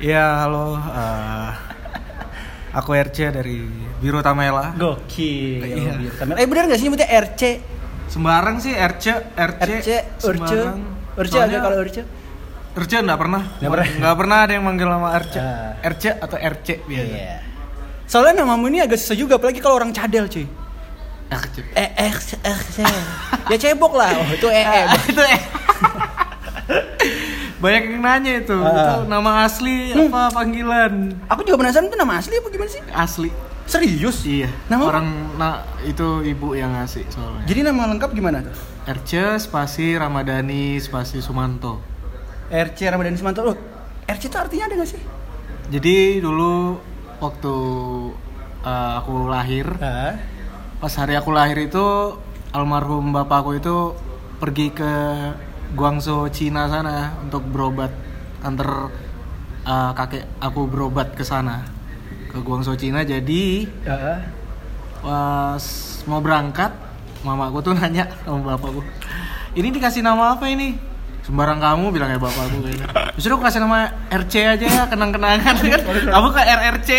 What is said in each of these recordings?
Ya halo, eh, aku RC dari Biro Tamela. Gokil. Iya. Biar kamera. Eh benar nggak sih nyebutnya RC? Sembarang sih RC, RC, RC. Urce Soalnya ada kalau Urce. RC enggak pernah. Nggak pernah. Nggak pernah ada yang manggil nama RC. Ah. RC atau RC biasa. Iya. Soalnya namamu ini agak susah juga, apalagi kalau orang cadel cuy. RC. Eh, eh, eh, ya cebok lah. Oh, itu eh, eh. itu eh. Banyak yang nanya itu, itu nama asli apa panggilan? Aku juga penasaran itu nama asli apa gimana sih? Asli. Serius? Iya. Nama? Orang nah itu ibu yang ngasih soalnya. Jadi nama lengkap gimana tuh? RC spasi Ramadhani spasi Sumanto. RC Ramadhani Sumanto. Loh, RC itu artinya ada gak sih? Jadi dulu waktu uh, aku lahir, Ah. pas hari aku lahir itu almarhum bapakku itu pergi ke Guangzhou Cina sana untuk berobat antar uh, kakek aku berobat ke sana ke Guangzhou Cina jadi Ah. pas mau berangkat mamaku tuh nanya sama bapakku ini dikasih nama apa ini sembarang kamu bilangnya bapakku kayaknya justru aku kasih nama RC aja ya kenang-kenangan kan kamu ke RRC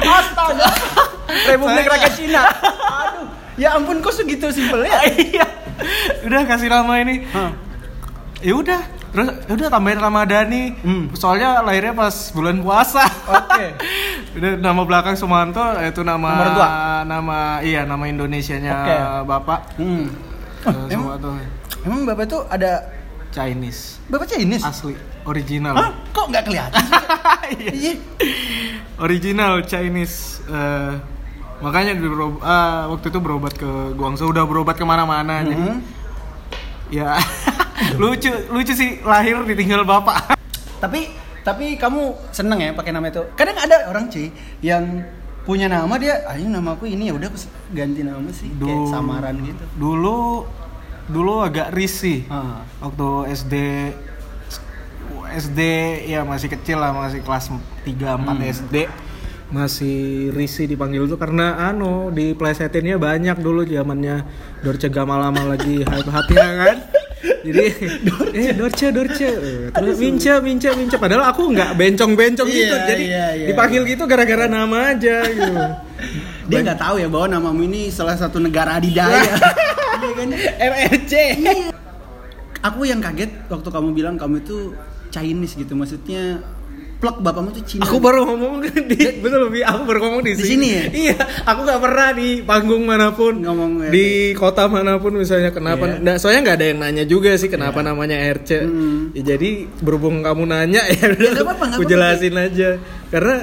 Astaga. Republik Rakyat Cina. Aduh. Ya ampun kok segitu simpel ya? iya udah kasih nama ini Hah. ya udah terus ya udah tambahin Ramadhani Hmm. soalnya lahirnya pas bulan puasa Oke. udah nama belakang Sumanto itu nama Nama iya nama Indonesianya Oke. bapak Hmm. Eh, emang- Sumanto Emang Bapak tuh ada Chinese Bapak Chinese? asli original Hah? Kok nggak kelihatan? Iya. Iya. original Chinese Eh, makanya di berob- ah, waktu itu berobat ke Guangzhou udah berobat ke mana-mana jadi Mhm. ya lucu lucu sih lahir ditinggal bapak Tapi tapi kamu seneng ya pakai nama itu. Kadang ada orang cuy yang punya nama dia, ayo nama aku ini ya udah aku ganti nama sih kayak Duh. samaran gitu. dulu dulu agak risih Ah. waktu SD SD ya masih kecil lah masih kelas 3 4 Hmm. SD masih risih dipanggil tuh karena anu di plesetinnya banyak dulu zamannya. Dorce Gamalama lagi hype hati kan. Jadi eh Dorce Dorce. Terus Mince Mince Mince. Padahal aku nggak bencong bencong gitu. Iya, jadi iya, iya, dipanggil gitu gara-gara nama aja gitu. Dia nggak tahu ya bahwa namamu ini salah satu negara adidaya. Iya. Kan? Iya. Aku yang kaget waktu kamu bilang kamu itu Chinese gitu, maksudnya plek bapakmu tuh Cina. Aku baru ngomong di betul Bi, aku baru ngomong di Di sini. sini ya? Iya, aku nggak pernah di panggung mana pun Ngomong ya. di kota mana pun misalnya kenapa? Iya. Nggak, soalnya nggak ada yang nanya juga sih kenapa namanya RC. Hmm. Ya, jadi berhubung kamu nanya ya udah nggak apa-apa, nggak aku jelasin aja karena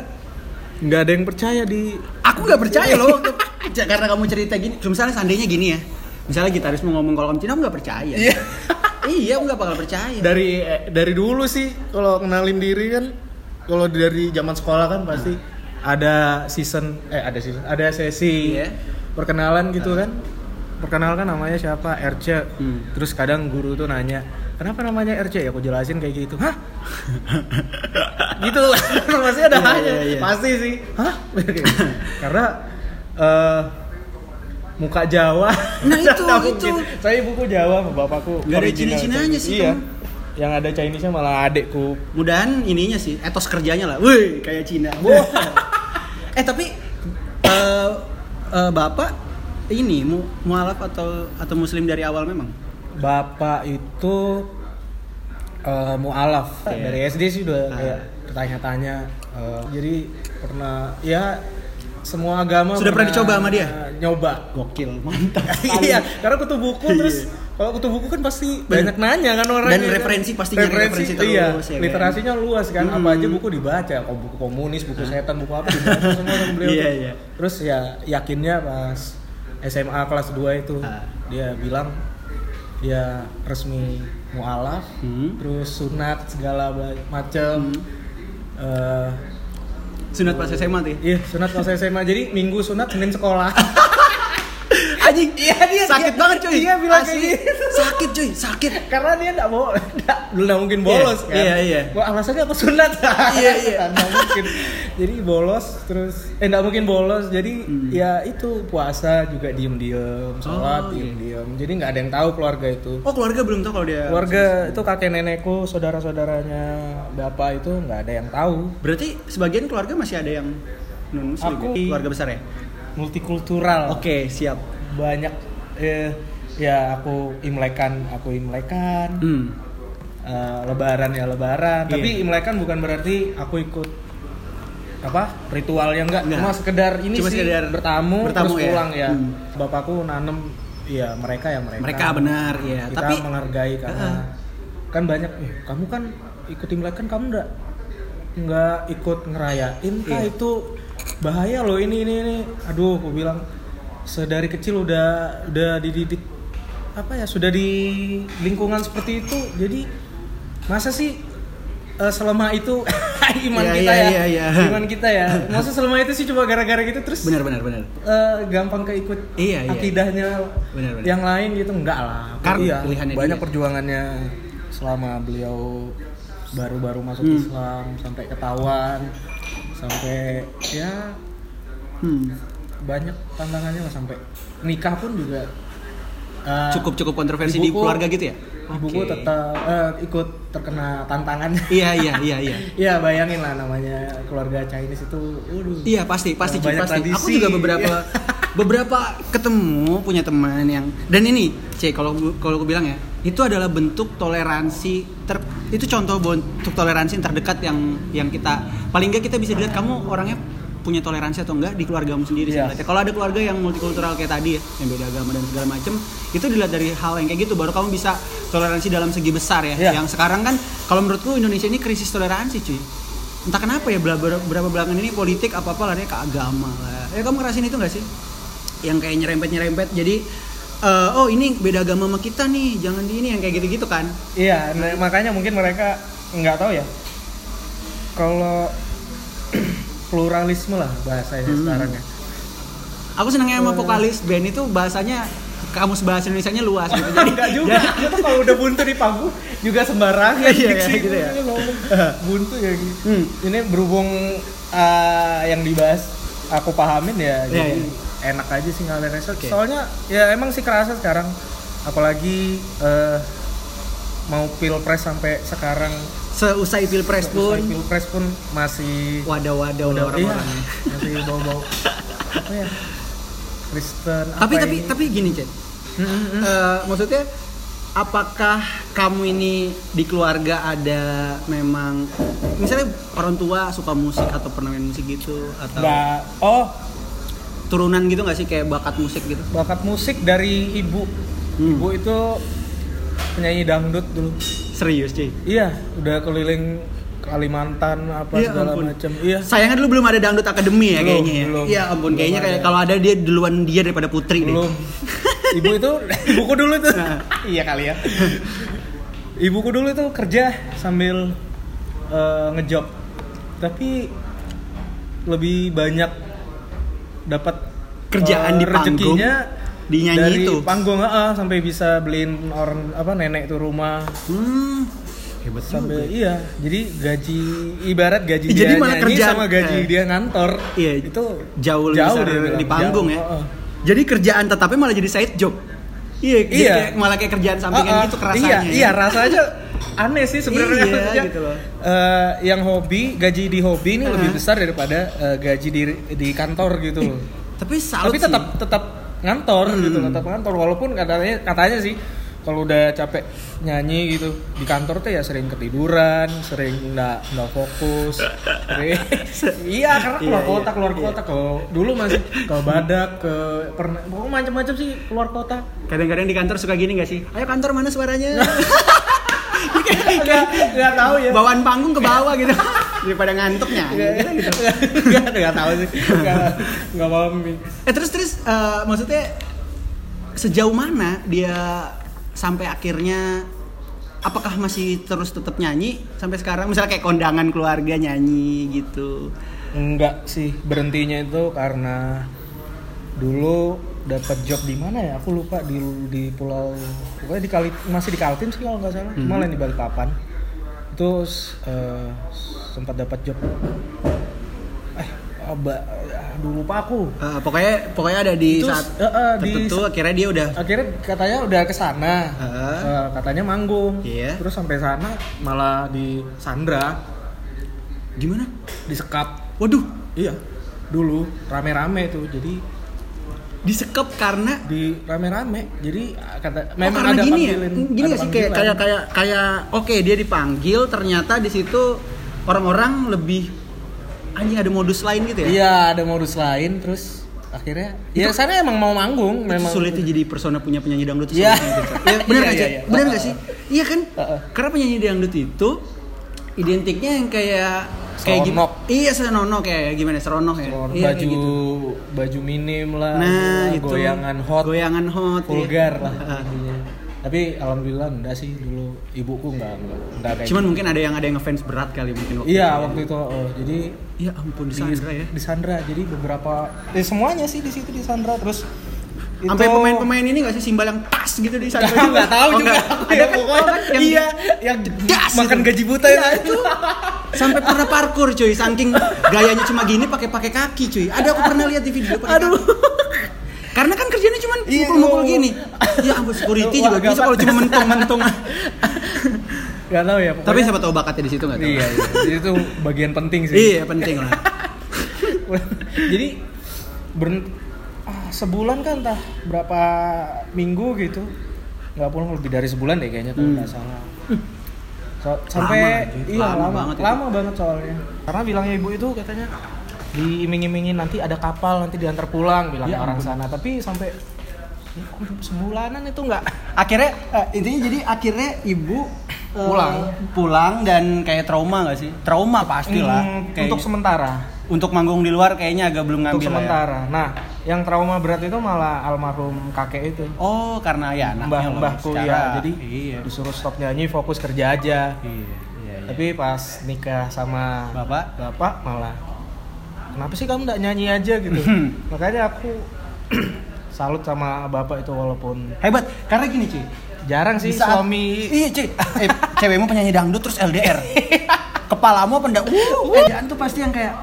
nggak ada yang percaya di Aku nggak percaya loh karena kamu cerita gini. Misalnya seandainya gini ya, misalnya gitaris mau ngomong kalau kamu Cina, aku nggak percaya. Iya. iya, aku nggak bakal percaya. dari eh, dari dulu sih kalau kenalin diri kan kalau dari zaman sekolah kan pasti ada season eh ada season ada sesi Iya. perkenalan gitu kan perkenalkan namanya siapa RC Hmm. terus kadang guru tuh nanya kenapa namanya RC ya aku jelasin kayak gitu hah gitu pasti ada Iya, nanya iya, iya. pasti sih hah karena eh, muka Jawa Nah, itu, itu. mungkin. saya buku Jawa sama bapakku ada original Cina-Cinanya sih iya kamu. Yang ada Chinese-nya malah adekku Mudahan ininya sih, etos kerjanya lah. Wih, kayak Cina. eh tapi eh, eh, bapak ini mu mualaf atau atau muslim dari awal memang? bapak itu eh, mualaf Iya. dari SD sih udah Ah. kayak bertanya-tanya eh, jadi pernah ya semua agama Sudah pernah dicoba sama dia? nyoba Gokil, mantap. iya karena kutu buku Iya. terus kalau kutu buku kan pasti banyak nanya kan orang Dan referensi pasti nyari referensi terus, iya ya kan? literasinya luas kan apa Hmm. aja buku dibaca kalau buku komunis buku setan buku apa dibaca semua sama beliau Iya, tuh. iya. terus ya yakinnya pas SMA kelas 2 itu dia bilang dia resmi mualaf Hmm. terus sunat segala bela- macem Eh, Sunat pas SMA tuh. ya? iya sunat pas SMA jadi minggu sunat senin sekolah anjing. Iya, dia- sakit dia- banget cuy. dia bilang kayak Asli. gitu. Sakit cuy, sakit. karena dia nggak mau nggak nggak mungkin bolos Iya, kan iya, iya. Wah, alasannya apa sunat Iya, iya. nggak mungkin jadi bolos terus eh nggak mungkin bolos jadi ya itu puasa juga diem diem sholat Hmm. Oh, iya. diem diem jadi nggak ada yang tahu keluarga itu Oh, keluarga belum tahu kalau dia keluarga itu kakek nenekku saudara saudaranya bapak itu nggak ada yang tahu Berarti sebagian keluarga masih ada yang non muslim. Aku- keluarga besar ya? multikultural Oke, siap. Banyak eh, ya aku imlekan aku imlekan Hmm. Eh, lebaran ya lebaran Iya. tapi imlekan bukan berarti aku ikut apa ritualnya enggak Enggak. cuma sekedar ini Cuma sih sekedar bertamu, bertamu terus ya. pulang ya Hmm. bapakku nanem ya mereka ya mereka Mereka benar ya, kita tapi menghargai karena Heeh. kan banyak eh, kamu kan ikut imlekan kamu enggak nggak ikut ngerayain kah Iya. itu bahaya loh ini ini ini aduh aku bilang sedari kecil udah udah dididik apa ya sudah di lingkungan seperti itu jadi masa sih eh, selama itu iman Iya, kita iya, ya iya, iya. iman kita ya masa selama itu sih cuma gara-gara gitu terus benar benar benar. eh, gampang keikut Iya, iya. akidahnya Benar, benar. yang lain gitu enggak lah Karena iya banyak dia. perjuangannya selama beliau baru-baru masuk Hmm. Islam sampai ketahuan sampai ya Hmm. Banyak tantangannya lah sampai nikah pun juga eh, Cukup cukup kontroversi di ibuku- keluarga gitu ya? ibuku Oke. tetap eh, ikut terkena tantangannya Iya iya iya iya. ya bayangin lah namanya keluarga Chinese itu waduh Iya pasti pasti Banyak pasti. Aku tradisi. juga beberapa beberapa ketemu punya teman yang dan ini C kalau kalau aku bilang ya itu adalah bentuk toleransi ter itu contoh bentuk toleransi yang terdekat yang yang kita paling nggak kita bisa dilihat kamu orangnya punya toleransi atau enggak di keluargamu sendiri Iya. sebenarnya. Kalau ada keluarga yang multikultural kayak tadi ya, yang beda agama dan segala macem, itu dilihat dari hal yang kayak gitu baru kamu bisa toleransi dalam segi besar ya. Iya. Yang sekarang kan kalau menurutku Indonesia ini krisis toleransi cuy. Entah kenapa ya berapa, belakangan ini politik apa apa larinya ke agama lah. Ya kamu ngerasain itu gak sih? Yang kayak nyerempet nyerempet jadi eh, oh ini beda agama sama kita nih jangan di ini yang kayak gitu gitu kan. Iya, nah, makanya mungkin mereka nggak tahu ya. Kalau pluralisme lah bahasanya Hmm. sekarang ya. Aku senangnya sama Eh. vokalis band itu bahasanya kamus bahasa Indonesia-nya luas gitu. Jadi Enggak juga. Tuh kalau udah buntu di panggung juga sembarangan. Iya, iya, gitu ya. dia ngomong. buntu ya gitu. Hmm. Ini berhubung uh, yang dibahas aku pahamin ya, Iya, jadi iya. enak aja sih ngalirnya. So- Oke. Soalnya ya emang sih kerasa sekarang apalagi eh, mau pilpres sampai sekarang Seusai pilpres pun Usai pilpres pun masih wadah-wadah Udah, orang-orang. iya, masih bau-bau apa ya Kristen Tapi apa tapi ini? tapi gini, Cen. Mm, mm, mm. Eh, maksudnya apakah kamu ini di keluarga ada memang misalnya orang tua suka musik atau pernah main musik gitu atau oh turunan gitu nggak sih kayak bakat musik gitu? bakat musik dari ibu Hmm. ibu itu penyanyi dangdut dulu Serius, cuy. iya udah keliling Kalimantan apa Ya segala macam iya Sayangnya dulu belum ada dangdut akademi ya Belum, kayaknya ya. belum. Iya ampun, Belum kayaknya kayak kalau ada dia duluan dia daripada Putri belum deh. ibu itu ibuku dulu tuh Nah. iya kali ya ibuku dulu tuh kerja sambil eh, ngejob tapi lebih banyak dapat Kerjaan eh, di panggung, rezekinya di nyanyi dari itu. panggung heeh, sampai bisa beliin orang apa nenek tuh rumah Hmm. Hebat sampai iya jadi gaji ibarat gaji Jadi dia malah nyanyi kerjaan- sama gaji eh. dia ngantor Iya, itu jauh lebih besar dia bilang, di panggung jauh, ya. heeh. Jadi kerjaan tetapnya malah jadi side job. Iya, jadi Iya. kayak- malah kayak kerjaan sampingan Ah, ah, gitu kerasanya. Iya, ya. iya rasanya aneh sih sebenarnya. Iya, gitu loh. eh, yang hobi, gaji di hobi ini Ah. lebih besar daripada eh, gaji di di kantor gitu loh. Tapi salut Tapi sih. tetap tetap ngantor Hmm. gitu, tetap ngantor walaupun katanya katanya sih kalau udah capek nyanyi gitu di kantor tuh ya sering ketiduran, sering nggak nggak fokus. sering- iya karena keluar Iya, kota iya, keluar iya. kota kalau dulu masih ke Badak ke pernah pokoknya macam-macam sih keluar kota. Kadang-kadang di kantor suka gini gak sih? Ayo kantor mana suaranya? Nggak tahu ya. Bawaan panggung ke bawah gitu. Daripada ngantuknya. Nggak gitu. nggak nggak tahu sih. Nggak paham. Eh terus terus eh, maksudnya sejauh mana dia sampai akhirnya apakah masih terus tetap nyanyi sampai sekarang misalnya kayak kondangan keluarga nyanyi gitu Enggak sih berhentinya itu karena dulu dapat job di mana ya aku lupa di di pulau pokoknya di kali masih di Kaltim sih kalau nggak salah Mhm. lain di Balikpapan terus eh, sempat dapat job. Eh aba, aduh lupa aku. Eh, pokoknya pokoknya ada di Terus, saat eh, di- tertentu akhirnya dia udah akhirnya katanya udah ke sana. Heeh. Eh, katanya manggung. Iya. terus sampai sana malah di Sandra. Gimana? disekap. Waduh, iya. Dulu rame-rame tuh jadi disekep karena di rame-rame jadi ah, kata Oh, memang karena ada gini ya, gini ada gak sih kayak kayak kayak kayak oke dia dipanggil ternyata di situ orang-orang lebih anjing ada modus lain gitu ya. iya ada modus lain terus akhirnya ya sana emang mau manggung Itu memang sulitnya jadi persona punya penyanyi dangdut itu Iya. sulit gitu. Ya, bener Iya, gak sih? iya, iya. Bener gak sih? Iya kan? Heeh. Karena penyanyi dangdut itu identiknya yang kayak kayak gimana? Iya, seronok kayak gimana? Seronok ya. Keluar Iya, baju gitu. baju minim lah Nah, itu goyangan hot Goyangan hot. iya. vulgar lah Heeh. Tapi alhamdulillah enggak sih dulu ibuku enggak enggak, enggak kayak Cuman gitu. mungkin ada yang ada yang ngefans berat kali mungkin waktu iya itu. waktu itu oh, jadi Ya ampun di Sandra ya. di Sandra jadi beberapa eh, semuanya sih di situ di Sandra terus Sampai pemain-pemain ini gak sih simbal yang tas gitu di Sandra Nggak, tahu Oh, juga Ada ya, kan? pokoknya Ada kan? Yang iya yang das makan gitu. gaji buta Iya, itu sampai pernah parkur cuy saking gayanya cuma gini pakai pakai kaki cuy ada aku pernah lihat di video pakai Aduh. kaki. karena kan kerjanya cuma Iya, mukul-mukul gini. Ya ampun security juga bisa kalau cuma mentung-mentung. Nggak tahu ya tapi siapa tahu bakatnya di situ nggak tahu. Iya, iya. itu bagian penting sih. Iya penting lah. Jadi berhenti ah, sebulan kan entah berapa minggu gitu. Nggak pulang lebih dari sebulan deh kayaknya kalau Hmm. nggak salah. So- sampai anjir. iya Lama lama. banget itu. lama banget soalnya. Karena bilangnya ibu itu katanya diiming-imingin nanti ada kapal nanti diantar pulang bilang Ya orang ampun. sana. Tapi sampai ya, sebulanan itu nggak? Akhirnya eh, intinya jadi akhirnya ibu eh, Pulang. pulang dan kayak trauma gak sih? Trauma pasti lah Hmm, Kayak- untuk sementara. Untuk manggung di luar kayaknya agak belum ngambil untuk ya. sementara. Nah yang trauma berat itu malah almarhum kakek itu. Oh karena ya anaknya mbah mbahku ya jadi iya. disuruh stop nyanyi fokus kerja aja. Iya iya, iya. tapi pas nikah sama Bapak? bapak malah kenapa sih kamu nggak nyanyi aja? gitu. Makanya aku salut sama bapak itu walaupun hebat. Karena gini cuy jarang sih saat- suami. Iya cuy eh, cewekmu penyanyi dangdut terus LDR kepalamu apa enggak uh kerjaan tuh pasti yang kayak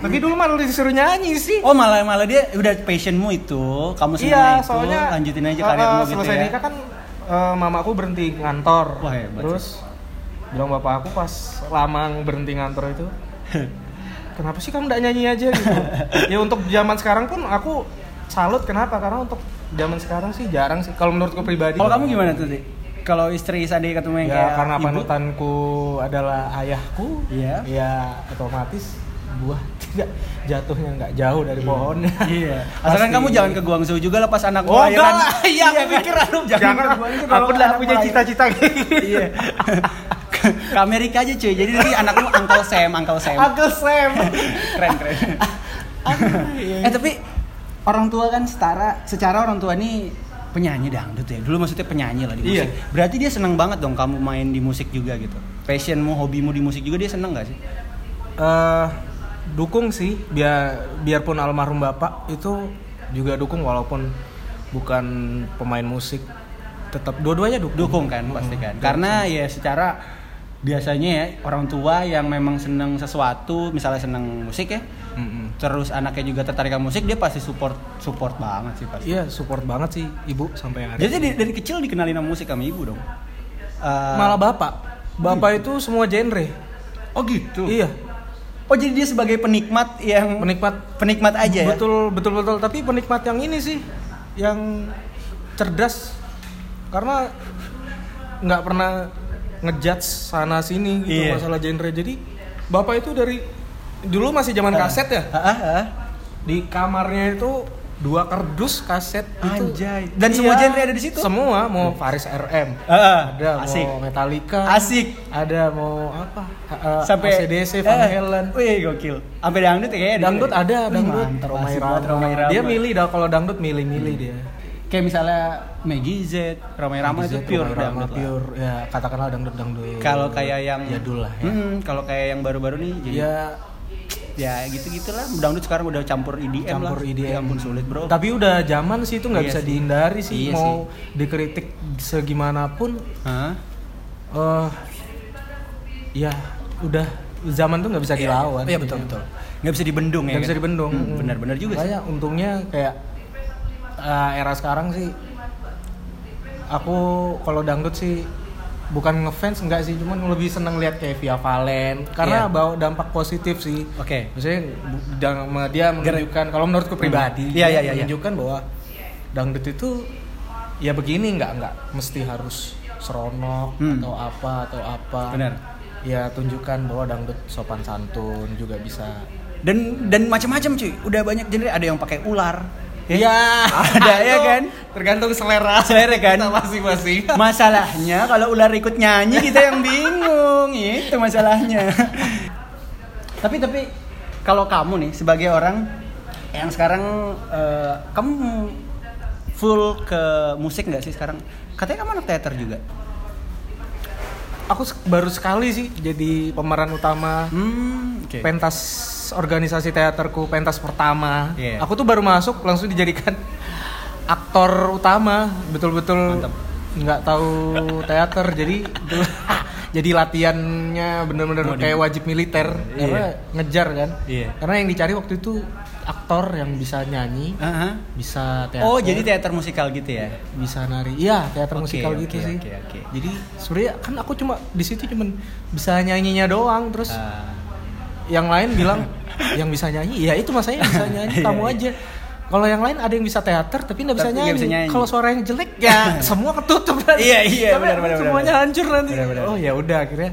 tapi dulu malah disuruh nyanyi sih. Oh malah malah dia udah passionmu itu. Kamu senang iya itu soalnya lanjutin aja eh, karirmu eh, gitu selesai ya. nikah kan eh, mamaku berhenti ngantor. Wah, hebat terus bilang bapak aku pas lama berhenti ngantor itu kenapa sih kamu nggak nyanyi aja gitu? Ya untuk zaman sekarang pun aku salut kenapa karena untuk zaman sekarang sih jarang sih kalau menurutku pribadi kalau kamu gimana tuh Ti? kalau istri Sadi ketemu yang ya kayak karena ibu? panutanku adalah ayahku Iya. ya otomatis buah tidak jatuhnya nggak jauh dari pohonnya Iya. Asalkan Pasti. kamu jangan ke Guangzhou juga lah pas anak Oh enggak lahiran. lah, iya aku pikir aku Jangan jangan ke aku udah punya cita-cita gitu. Iya. ke, ke Amerika aja cuy. Jadi nanti anakmu Uncle Sam, Uncle Sam. Uncle Sam. keren keren. eh tapi orang tua kan setara, secara orang tua nih penyanyi dangdut ya. Dulu maksudnya penyanyi lah di musik. Iya. Berarti dia seneng banget dong kamu main di musik juga gitu. Passionmu, hobimu di musik juga dia seneng gak sih? Eh, dukung sih biar biarpun almarhum bapak itu juga dukung walaupun bukan pemain musik tetap dua-duanya dukung dukung kan pasti kan karena ya secara biasanya ya orang tua yang memang seneng sesuatu misalnya seneng musik ya Mm-mm. terus anaknya juga tertarik sama musik dia pasti support support banget sih pasti. Iya support banget sih ibu sampai hari jadi dari, dari kecil dikenalin sama musik sama ibu dong? Eh, malah bapak. Bapak itu semua genre. Oh gitu? Iya. Oh jadi dia sebagai penikmat yang penikmat. penikmat aja ya? Betul betul betul. Tapi penikmat yang ini sih yang cerdas. Karena nggak pernah ngejudge sana sini gitu Iya. masalah genre. Jadi bapak itu dari dulu masih zaman kaset ya? Ah, ah, ah. di kamarnya itu dua kardus kaset itu Anjay. Dan semua Iya, genre ada di situ? semua. Mau Faris RM ah. ada asik. Mau Metallica asik. ada mau apa? Uh, sampai ACDC Van eh, Halen. Wih gokil. Sampai dangdut ya kayaknya dangdut ada dangdut. Mantap, Romai Rama. Dia milih dah kalau dangdut milih-milih dia. Kayak misalnya Maggie Z, Romai Rama itu pure Rama, lah. pure ya katakanlah dangdut dangdut Kalau kayak yang jadul lah ya Hmm, kalau kayak yang baru-baru nih jadi ya ya gitu gitulah dangdut sekarang udah campur EDM Campur lah EDM. ya ampun sulit bro Tapi udah zaman sih itu nggak Iya bisa sih. dihindari sih. Iya Mau dikritik segimanapun, Hah? eh ya udah zaman tuh nggak bisa dilawan. iya betul betul nggak bisa dibendung ya Nggak bisa kan? dibendung. Hmm, benar-benar juga sih Makanya untungnya kayak eh, era sekarang sih aku kalau dangdut sih bukan ngefans enggak sih cuman lebih seneng lihat kayak Via Valen karena Iya. bawa dampak positif sih oke Maksudnya bu- dang- dia menunjukkan kalau menurutku pribadi Iya, dia iya, iya, iya. menunjukkan bahwa dangdut itu ya begini nggak nggak mesti harus seronok Hmm. atau apa atau apa. Benar. Ya tunjukkan bahwa dangdut sopan santun juga bisa. dan dan macam-macam cuy udah banyak genre ada yang pakai ular Iya, Ada, ya kan? Tergantung selera. Selera kan? Kita masing-masing. masalahnya kalau ular ikut nyanyi kita yang bingung itu masalahnya tapi tapi kalau kamu nih sebagai orang yang sekarang eh, kamu full ke musik nggak sih sekarang katanya kamu anak teater juga Aku baru sekali sih jadi pemeran utama hmm oke pentas organisasi teaterku pentas pertama. Iya. Aku tuh baru masuk langsung dijadikan aktor utama, betul-betul nggak tahu teater jadi jadi latihannya bener-bener di- kayak wajib militer Iya. karena ngejar kan. Iya. Karena yang dicari waktu itu aktor yang bisa nyanyi, Aha. bisa teater. oh jadi teater musikal gitu ya bisa nari. Iya, teater Oke, musikal oke, gitu sih. oke, oke. Jadi sebenarnya kan aku cuma di situ cuman bisa nyanyinya doang terus Ah. yang lain bilang yang bisa nyanyi ya itu mas saya bisa nyanyi Iya, kamu iya. aja kalau yang lain ada yang bisa teater tapi nggak bisa, nyanyi. bisa nyanyi. kalau suaranya jelek ya semua ketutup nanti. Iya, iya, benar, benar, semuanya benar. hancur nanti Benar, benar. oh ya udah akhirnya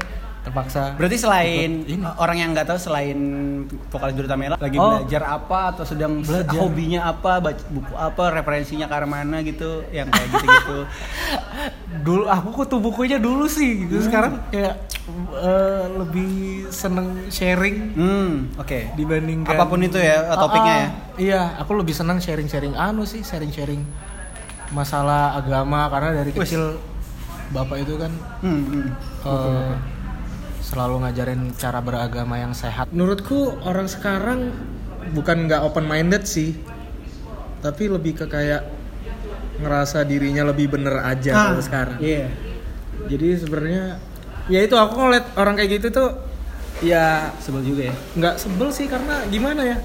terpaksa Berarti selain Ikut ini. orang yang nggak tahu selain vokalis Durutamela lagi Oh. belajar apa atau sedang Belajar. hobinya apa, baca buku apa, referensinya ke arah mana gitu, yang kayak gitu-gitu. dulu aku kutu bukunya dulu sih gitu Hmm. sekarang kayak eh, lebih seneng sharing hmm, oke. dibandingkan Apa pun itu ya, topiknya Ah, ya. ah. Iya, aku lebih senang sharing-sharing anu sih, sharing-sharing masalah agama karena dari kecil bapak itu kan Hmm, hmm. eh, selalu ngajarin cara beragama yang sehat. Menurutku orang sekarang bukan nggak open minded sih, tapi lebih ke kayak ngerasa dirinya lebih bener aja Ah, kalau sekarang. Iya. Jadi sebenarnya ya itu aku ngeliat orang kayak gitu tuh ya Sebel juga ya. nggak sebel sih karena gimana ya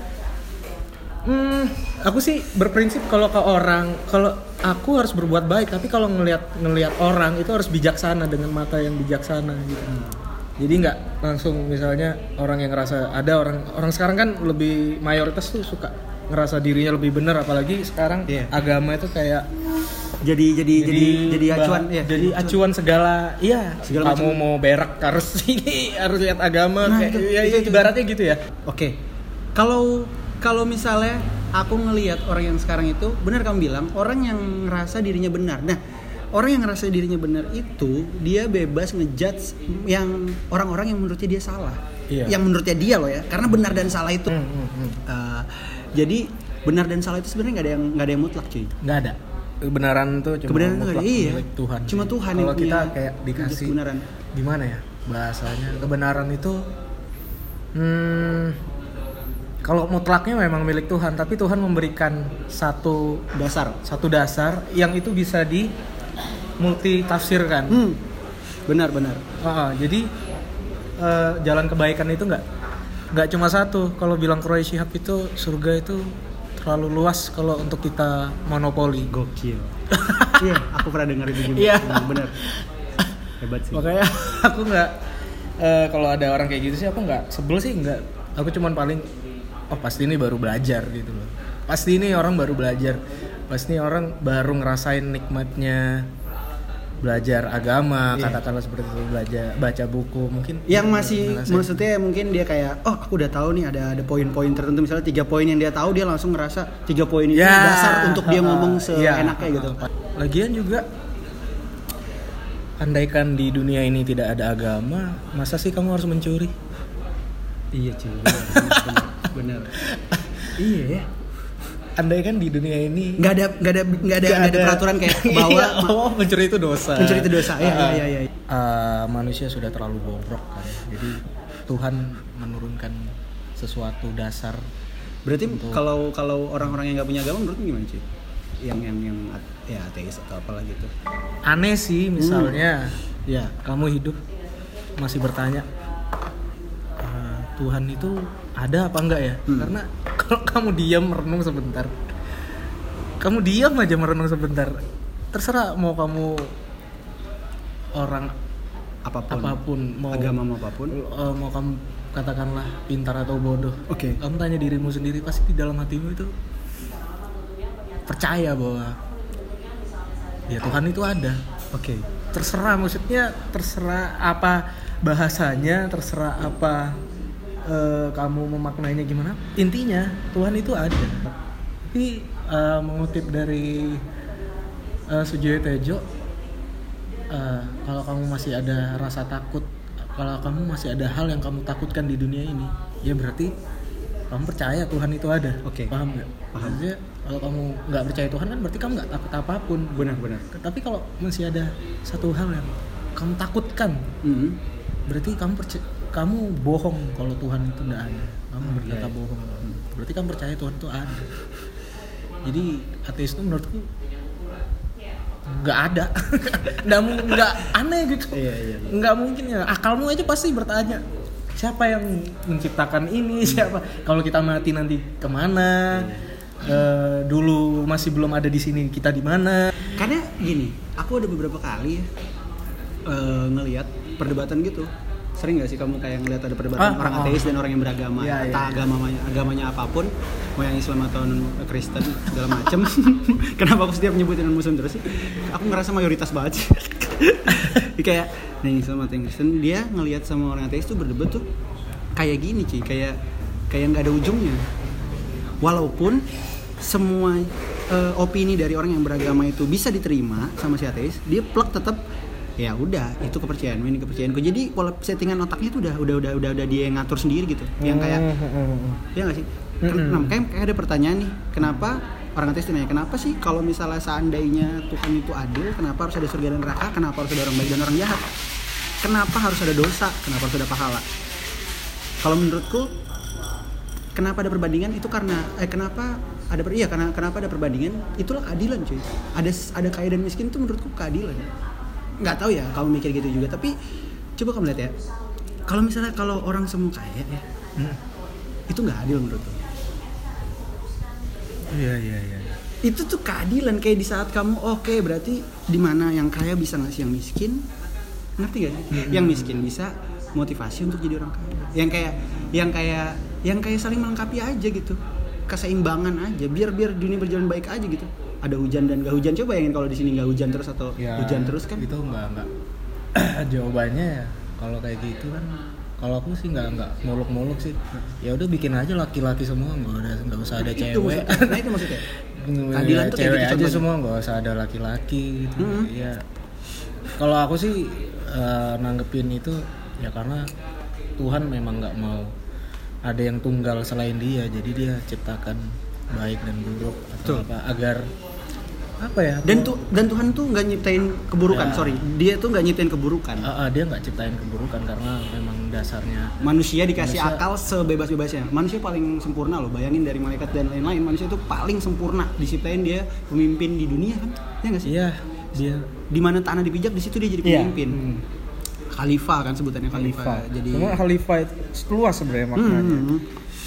hmm, aku sih berprinsip kalau ke orang kalau aku harus berbuat baik tapi kalau ngelihat ngelihat orang itu harus bijaksana dengan mata yang bijaksana gitu jadi nggak langsung misalnya orang yang ngerasa ada orang orang sekarang kan lebih mayoritas tuh suka ngerasa dirinya lebih benar apalagi sekarang Iya. agama itu kayak Jadi jadi jadi jadi bah- acuan ya. jadi acuan segala iya Segala kamu macam. mau berak harus ini harus lihat agama Nah, kayak itu- ya, itu- ya, ibaratnya gitu ya Oke. Kalau kalau misalnya aku ngelihat orang yang sekarang itu benar kamu bilang orang yang ngerasa dirinya benar. Nah, orang yang ngerasa dirinya benar itu dia bebas ngejudge yang orang-orang yang menurutnya dia salah. Iya. Yang menurutnya dia loh ya. Karena benar dan salah itu. Hmm, hmm, hmm. Uh, jadi benar dan salah itu sebenarnya nggak ada yang nggak ada yang mutlak cuy. nggak ada kebenaran tuh cuma Kebenaran mutlak iya. milik Tuhan Cuma. Tuhan kalau kita kayak dikasih kebenaran. gimana ya bahasanya kebenaran itu hmm, kalau mutlaknya memang milik Tuhan tapi Tuhan memberikan satu Dasar. satu dasar yang itu bisa di multi tafsirkan Hmm. Benar benar. Ah, jadi eh, jalan kebaikan itu nggak nggak cuma satu. Kalau bilang Roy Shihab itu surga itu terlalu luas kalau untuk kita monopoli. Gokil. Iya, aku pernah dengar itu juga. Iya. Hmm, benar. Hebat sih. Makanya aku nggak eh, kalau ada orang kayak gitu sih aku nggak sebel sih nggak. Aku cuman paling oh pasti ini baru belajar gitu loh. Pasti ini orang baru belajar. Pasti ini orang baru ngerasain nikmatnya belajar agama, Iya. katakanlah seperti itu belajar baca buku mungkin yang masih ngerasain. maksudnya mungkin dia kayak oh aku udah tahu nih ada ada poin-poin tertentu misalnya tiga poin yang dia tahu dia langsung ngerasa tiga poin itu Ya. dasar untuk dia ngomong Ya. seenaknya gitu Lagian juga andaikan di dunia ini tidak ada agama, masa sih kamu harus mencuri? iya cuy bener, bener. iya ya Andaikan di dunia ini nggak ada nggak ada nggak ada nggak ada peraturan kayak bawah Iya, oh, mencuri itu dosa. mencuri itu dosa ya Ah. iya iya iya Ah, manusia sudah terlalu bobrok kan. Jadi Tuhan menurunkan sesuatu dasar Berarti Untuk- kalau kalau orang-orang yang nggak punya agama menurut gimana sih? Yang yang yang ya ateis atau apalah gitu. aneh sih misalnya Ya. kamu hidup masih bertanya "Eh, Tuhan itu ada apa enggak ya Hmm. karena kalau kamu diam merenung sebentar kamu diam aja merenung sebentar terserah mau kamu orang Apa pun. apa pun mau agama mau apa pun. eh, mau kamu katakanlah pintar atau bodoh Oke. kamu tanya dirimu sendiri pasti di dalam hatimu itu percaya bahwa ya Tuhan itu ada Oke. terserah maksudnya terserah apa bahasanya terserah apa eh, kamu memaknainya gimana intinya Tuhan itu ada tapi eh, mengutip dari uh, Sujoyo Tejo eh, kalau kamu masih ada rasa takut kalau kamu masih ada hal yang kamu takutkan di dunia ini ya berarti kamu percaya Tuhan itu ada Oke. paham nggak Paham. Maksudnya, kalau kamu nggak percaya Tuhan kan berarti kamu nggak takut apa pun Benar-benar. tapi kalau masih ada satu hal yang kamu takutkan, Hmm. berarti kamu percaya, kamu bohong kalau Tuhan itu tidak ada. Kamu Hmm, berkata iya, iya. bohong. Berarti kamu percaya Tuhan itu ada. Jadi ateis itu menurutku nggak ada, nggak nggak aneh gitu. Iya, iya, iya. Nggak mungkin ya. Akalmu aja pasti bertanya siapa yang menciptakan ini Hmm. siapa kalau kita mati nanti ke mana Eh, dulu masih belum ada di sini kita di mana Karena gini, aku ada beberapa kali eh, ngelihat perdebatan gitu. Sering gak sih kamu kayak ngelihat ada perdebatan Ah, orang ah, ateis dan orang yang beragama, entah iya, iya. agamanya agamanya apa pun, mau yang Islam atau non Kristen segala macem. Kenapa aku setiap nyebutin non Muslim terus sih? Aku ngerasa mayoritas banget sih. kayak nih Islam atau yang Kristen, dia ngelihat sama orang ateis tuh berdebat tuh kayak gini sih, kayak kayak nggak ada ujungnya. Walaupun semua eh, opini dari orang yang beragama itu bisa diterima sama si ateis, dia plek tetap ya udah itu kepercayaanmu ini kepercayaanku. Jadi pola settingan otaknya tuh udah udah udah udah, udah dia yang ngatur sendiri gitu. Yang kayak ya nggak sih? Mm-mm. nah, kayak, kayak ada pertanyaan nih, kenapa orang ateis nanya kenapa sih kalau misalnya seandainya Tuhan itu adil, kenapa harus ada surga dan neraka? Kenapa harus ada orang baik dan orang jahat? Kenapa harus ada dosa? Kenapa harus ada pahala? Kalau menurutku kenapa ada perbandingan itu karena eh kenapa ada per, iya karena kenapa ada perbandingan itulah keadilan cuy ada ada kaya dan miskin itu menurutku keadilan nggak tahu ya kamu mikir gitu juga tapi coba kamu lihat ya. Kalau misalnya kalau orang semua kaya ya Hmm. itu nggak adil menurutku Iya iya iya. itu tuh keadilan kayak di saat kamu oke berarti di mana yang kaya bisa ngasih yang miskin? Ngerti gak sih? Yang miskin bisa motivasi untuk jadi orang kaya. Yang kayak yang kayak yang kayak saling melengkapi aja gitu. Keseimbangan aja biar biar dunia berjalan baik aja gitu ada hujan dan gak hujan coba bayangin kalau di sini nggak hujan terus atau Ya, hujan terus kan Itu enggak enggak. Jawabannya ya kalau kayak gitu kan kalau aku sih nggak nggak muluk-muluk sih. Ya udah bikin aja laki-laki semua nggak ada nggak usah ada itu cewek. maksudnya nah itu maksudnya Keadilan tuh cewek gitu aja semua nggak usah ada laki-laki gitu. Mm-mm. Ya. Kalau aku sih eh, nanggepin itu ya karena Tuhan memang nggak mau ada yang tunggal selain dia, jadi dia ciptakan baik dan buruk atau apa agar apa ya? dan tuh dan Tuhan tuh nggak nyiptain keburukan Ya. sorry dia tuh nggak nyiptain keburukan Ah, ah, dia nggak ciptain keburukan karena memang dasarnya manusia dikasih Manusia- akal sebebas-bebasnya manusia paling sempurna loh bayangin dari malaikat dan lain-lain manusia itu paling sempurna diciptain dia pemimpin di dunia kan ya nggak sih iya dia di mana tanah dipijak di situ dia jadi Iya. pemimpin Hmm. khalifah kan sebutannya khalifah, jadi Cuma khalifah itu luas sebenarnya Hmm, maknanya. hmm, hmm.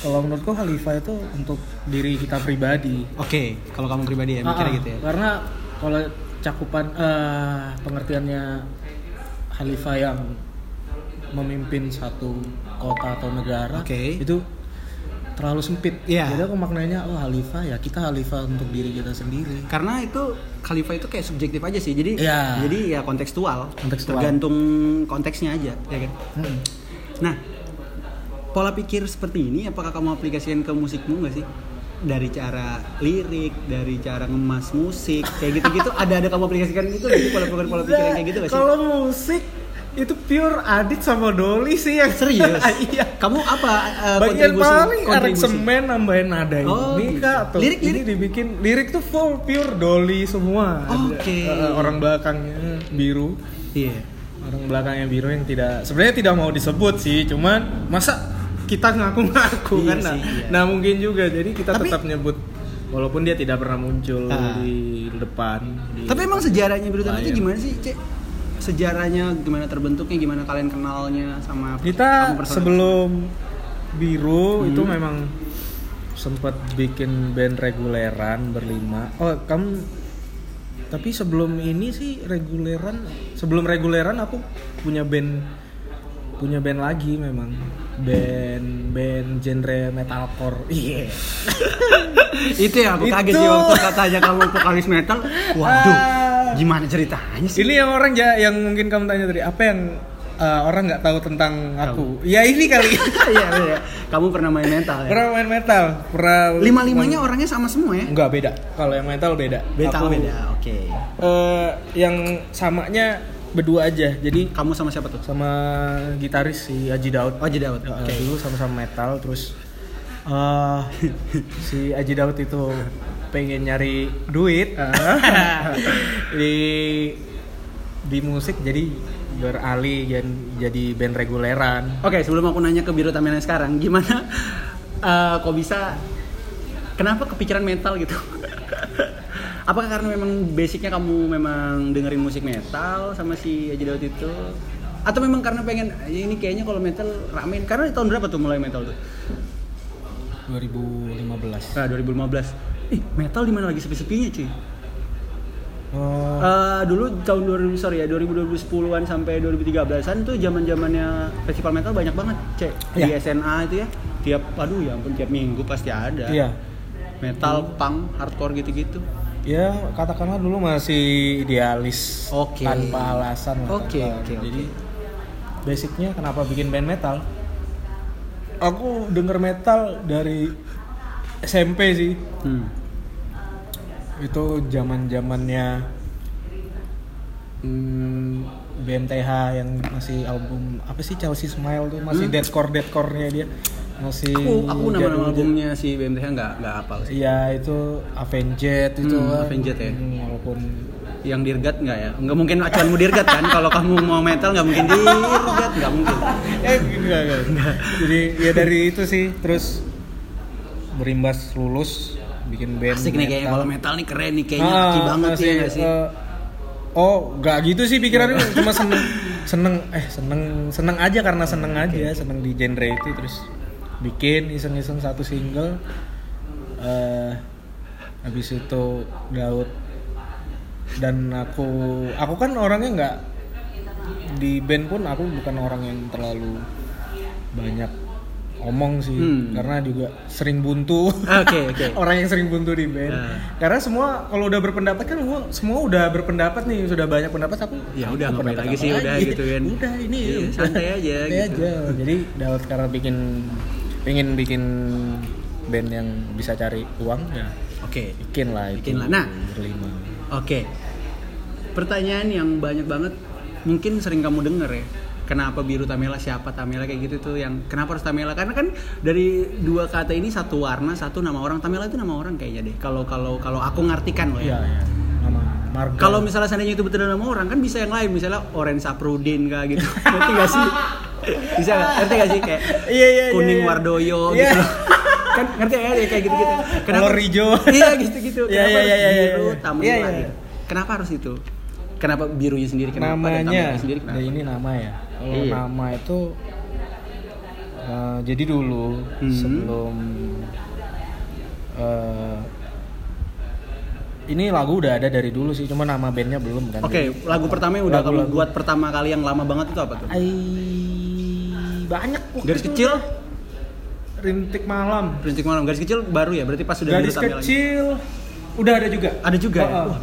Kalau menurutku khalifah itu untuk diri kita pribadi. oke kalau kamu pribadi ya mikirnya Ah, ah. gitu ya Karena kalau cakupan eh, pengertiannya khalifah yang memimpin satu kota atau negara Oke. itu terlalu sempit. Iya. Jadi aku maknanya oh khalifah ya kita khalifah untuk diri kita sendiri. karena itu khalifah itu kayak subjektif aja sih jadi Iya. jadi ya kontekstual Kontekstual. tergantung konteksnya aja ya kan Hmm. Nah, pola pikir seperti ini apakah kamu aplikasikan ke musikmu nggak sih? Dari cara lirik, dari cara ngemas musik, kayak gitu-gitu. ada ada kamu aplikasikan itu sih pola pikir pola pikir kayak gitu nggak sih? Kalau musik itu pure Adit sama Dolly sih yang Serius? iya. Kamu apa uh, Bagian kontribusi? paling aransemen nambahin nada Oh, ini gitu. kak tuh. Lirik, ini lirik? dibikin lirik tuh full pure Dolly semua. Ada, Oke. eh, orang belakangnya biru. Iya. Orang belakangnya biru yang tidak sebenarnya tidak mau disebut sih, cuman masa kita ngaku-ngaku Iya kan nah, sih, iya. nah mungkin juga jadi kita Tapi- tetap nyebut walaupun dia tidak pernah muncul Ah. di depan di- Tapi emang sejarahnya Biru Tamela itu gimana sih, Cek? Sejarahnya gimana terbentuknya, gimana kalian kenalnya sama kita sebelum biru Hmm. itu memang sempat bikin band reguleran berlima oh kamu tapi sebelum ini sih reguleran sebelum reguleran aku punya band punya band lagi memang band band genre metalcore iya itu ya aku kaget Itu. sih waktu katanya kamu vokalis metal. Waduh, Ah. gimana ceritanya sih? ini yang orang ja- yang mungkin kamu tanya tadi apa yang uh, orang nggak tahu tentang aku ya ini kali Iya, iya. Kamu pernah main metal ya? pernah main metal pernah Lima limanya orangnya sama semua ya? Enggak beda. Kalau yang metal beda. Metal Aku, beda, oke. eh, yang samanya berdua aja. Jadi Kamu sama siapa tuh? sama gitaris si Aji Daud. Oh, Aji Daud, oke. Dulu sama-sama metal terus eh si Aji Daud itu pengen nyari duit di di musik jadi beralih jadi, jadi band reguleran. Oke, sebelum aku nanya ke Biru Tamela sekarang, gimana eh, kok bisa kenapa kepikiran metal gitu? Apakah karena memang basicnya kamu memang dengerin musik metal sama si Aji Daud itu? Atau memang karena pengen "Ya ini kayaknya kalau metal ramein karena di tahun berapa tuh mulai metal tuh? 2015. Nah, 2015. Ih, metal di mana lagi sepi-sepinya, cuy? Oh, Eh, dulu tahun 2000 sorry ya 2010-an sampai 2013-an tuh zaman-zamannya festival metal banyak banget, Cek. Di Iya. SNA itu ya. Tiap aduh ya ampun tiap minggu pasti ada. iya. Metal, punk, hardcore gitu-gitu. Ya katakanlah dulu masih idealis Oke. tanpa alasan. Oke, tanpa- oke, Jadi basicnya kenapa bikin band metal? Aku denger metal dari SMP sih. Hmm. Itu zaman zamannya hmm, BMTH yang masih album apa sih Chelsea Smile tuh masih Hmm. deathcore deathcore-nya dia masih Aku aku nama-nama jadul- albumnya si BMTH nggak nggak hafal sih. Iya itu Avenged itu Hmm, kan. Avenged ya. Hmm, walaupun Yang dirgat nggak ya? Nggak mungkin acuanmu dirgat kan? Kalau kamu mau metal nggak mungkin dirgat, nggak mungkin. eh enggak, enggak. jadi ya dari itu sih terus berimbas lulus bikin band Asik nih kayaknya kalau metal nih keren nih kayaknya Ah, banget ya nggak sih? eh, oh nggak gitu sih pikirannya cuma seneng seneng eh seneng seneng aja karena seneng aja seneng di genre itu terus bikin iseng-iseng satu single eh habis itu Daud dan aku aku kan orangnya nggak di band pun aku bukan orang yang terlalu banyak omong sih Hmm. karena juga sering buntu Oke, oke. orang yang sering buntu di band Ah. karena semua kalau udah berpendapat kan semua semua udah berpendapat nih sudah banyak pendapat aku Ya udah, pendapat lagi sih, udah gitu kan. udah ini udah. santai aja Santai gitu. aja jadi Daud sekarang bikin pengen bikin band yang bisa cari uang ya Oke. bikin lah itu Bikin lah. Nah. berlima Oke. Pertanyaan yang banyak banget mungkin sering kamu denger ya. Kenapa biru Tamela siapa Tamela kayak gitu tuh yang kenapa harus Tamela karena kan dari dua kata ini satu warna satu nama orang Tamela itu nama orang kayaknya deh kalau kalau kalau aku ngartikan loh ya. ya nama marga Kalau misalnya seandainya itu betul nama orang kan bisa yang lain misalnya Oren Saprudin kah gitu. Ngerti gak sih? Bisa gak? Ngerti gak sih kayak Iya, iya, iya, Kuning iya. Wardoyo Iya. gitu. kan ngerti ya kayak gitu-gitu. Kolor hijau. Iya gitu-gitu. Iya, Kenapa iya, harus iya, iya, biru? Iya, iya. gitu? Kenapa harus itu? Kenapa birunya sendiri kenapa namanya sendiri kenapa? ya ini nama ya kalau Iya. nama itu eh, jadi dulu Hmm. sebelum eh, ini lagu udah ada dari dulu sih cuma nama bandnya belum kan Oke, lagu pertama yang udah kamu Lagu-lagu. buat pertama kali yang lama banget itu apa tuh? Ai, banyak waktu Garis itu. kecil, rintik malam Rintik Malam. Garis kecil baru ya, berarti pas sudah garis Tamela lagi. kecil udah ada juga Ada juga ya? Heeh. Wah.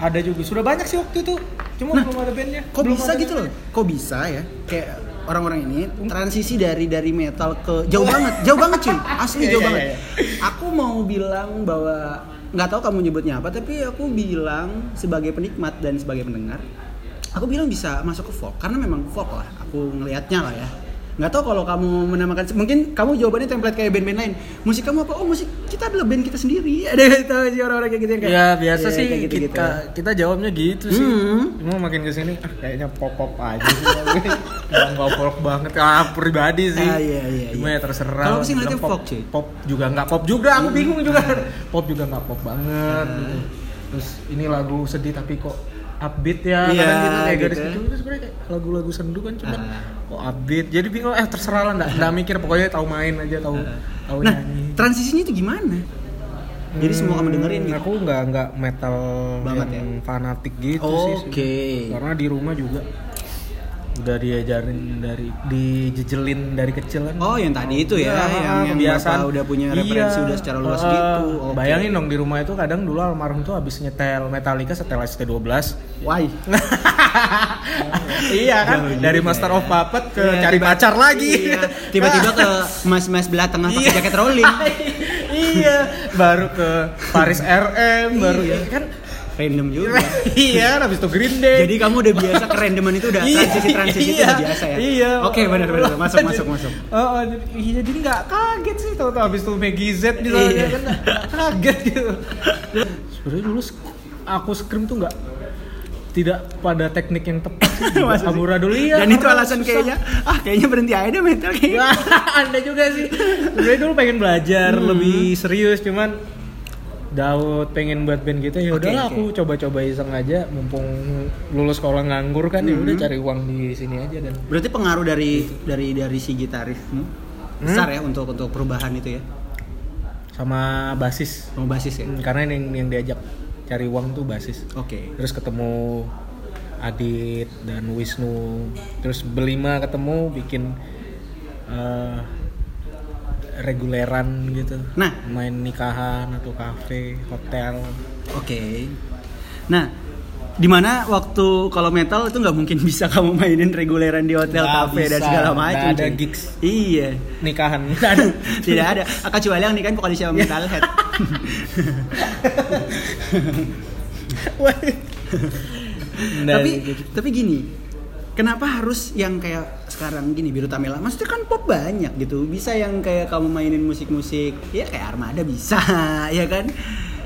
ada juga sudah banyak sih waktu itu cuma Nah, belum ada bandnya Kok Belum bisa gitu loh? Kok bisa ya? Kayak orang-orang ini transisi dari dari metal ke jauh banget, jauh banget cuy. Asli Iya, jauh iya, banget. iya. Aku mau bilang bahwa nggak tahu kamu nyebutnya apa, tapi aku bilang sebagai penikmat dan sebagai pendengar, aku bilang bisa masuk ke folk karena memang folk lah. Aku ngelihatnya lah ya. Nggak tahu kalau kamu menamakan mungkin kamu jawabannya template kayak band-band lain musik kamu apa oh musik kita adalah band kita sendiri ada yang tahu sih orang-orang kayak gitu yang kayak Ya biasa Iya, sih kayak gitu-gitu. kita kita jawabnya gitu sih. Hmm. Cuma makin ke sini ah kayaknya pop pop aja sih. Nggak nggak folk banget ah pribadi sih. Ah, iya, iya, Cuma iya. ya terserah. Kalau sih ngeliatnya pop, folk. Pop juga nggak pop juga. Aku bingung juga. Pop juga nggak pop banget. Gitu. Terus ini lagu sedih tapi kok upbeat ya Iya, kadang gitu kayak gitu. garis gitu itu sebenarnya kayak lagu-lagu sendu kan cuman Ah. kok upbeat jadi bingung eh terserah lah nggak nggak mikir pokoknya tahu main aja tahu tahu nah nyanyi transisinya itu gimana jadi semua kamu dengerin gitu Hmm, Aku nggak nggak metal Banget yang fanatik gitu sih. Oke. Karena di rumah juga udah diajarin dari dijejelin dari kecil kan. Oh, yang tadi itu ya, Iya, yang- yang. Bapak udah punya referensi udah secara luas gitu. Oke. Bayangin dong di rumah itu kadang dulu almarhum tuh habis nyetel Metallica setel ST12. why iya kan? Jauh Dari Master ya. of Puppet ke Iya, cari tiba- pacar lagi. Iya, tiba-tiba ke mas-mas belah tengah pakai Iya. jaket rolling iya, baru ke Paris RM, baru Iya. kan random juga iya, habis itu Green Day. jadi kamu udah biasa kerandoman itu udah Iya, transisi transisi itu iya, udah biasa ya Iya. oke benar benar masuk masuk masuk Oh, oh, jadi- iya jadi nggak kaget sih tahu tahu habis itu Maggie Z di sana Iya. kan kaget gitu. Sebenarnya dulu aku scream tuh nggak tidak pada teknik yang tepat sih. Masa sih? Amburadul iya. dan itu alasan susah. kayaknya ah kayaknya berhenti aja deh metal kayaknya Wah, anda juga sih. Sebenarnya dulu pengen belajar Hmm. lebih serius cuman Daud pengen buat band gitu ya udahlah oke. aku coba-coba iseng aja. Mumpung lulus sekolah nganggur kan ya udah Hmm. cari uang di sini aja dan berarti pengaruh dari dari dari si gitaris hmm? besar ya untuk untuk perubahan itu ya? Sama basis. Sama basis ya? Hmm, karena yang yang diajak cari uang tuh basis. Oke. Terus ketemu Adit dan Wisnu terus berlima ketemu bikin eh, reguleran gitu Nah. main nikahan atau kafe hotel Oke. Nah, di mana waktu kalau metal itu nggak mungkin bisa kamu mainin reguleran di hotel, kafe dan segala macam. ada gigs. Iya. nikahan ada Tidak ada. Kecuali yang nikahin vokalis sama metalhead. Nah, tapi gitu. tapi gini. Kenapa harus yang kayak sekarang gini Biru Tamela? Maksudnya kan pop banyak gitu. Bisa yang kayak kamu mainin musik-musik ya kayak Armada bisa, ya kan?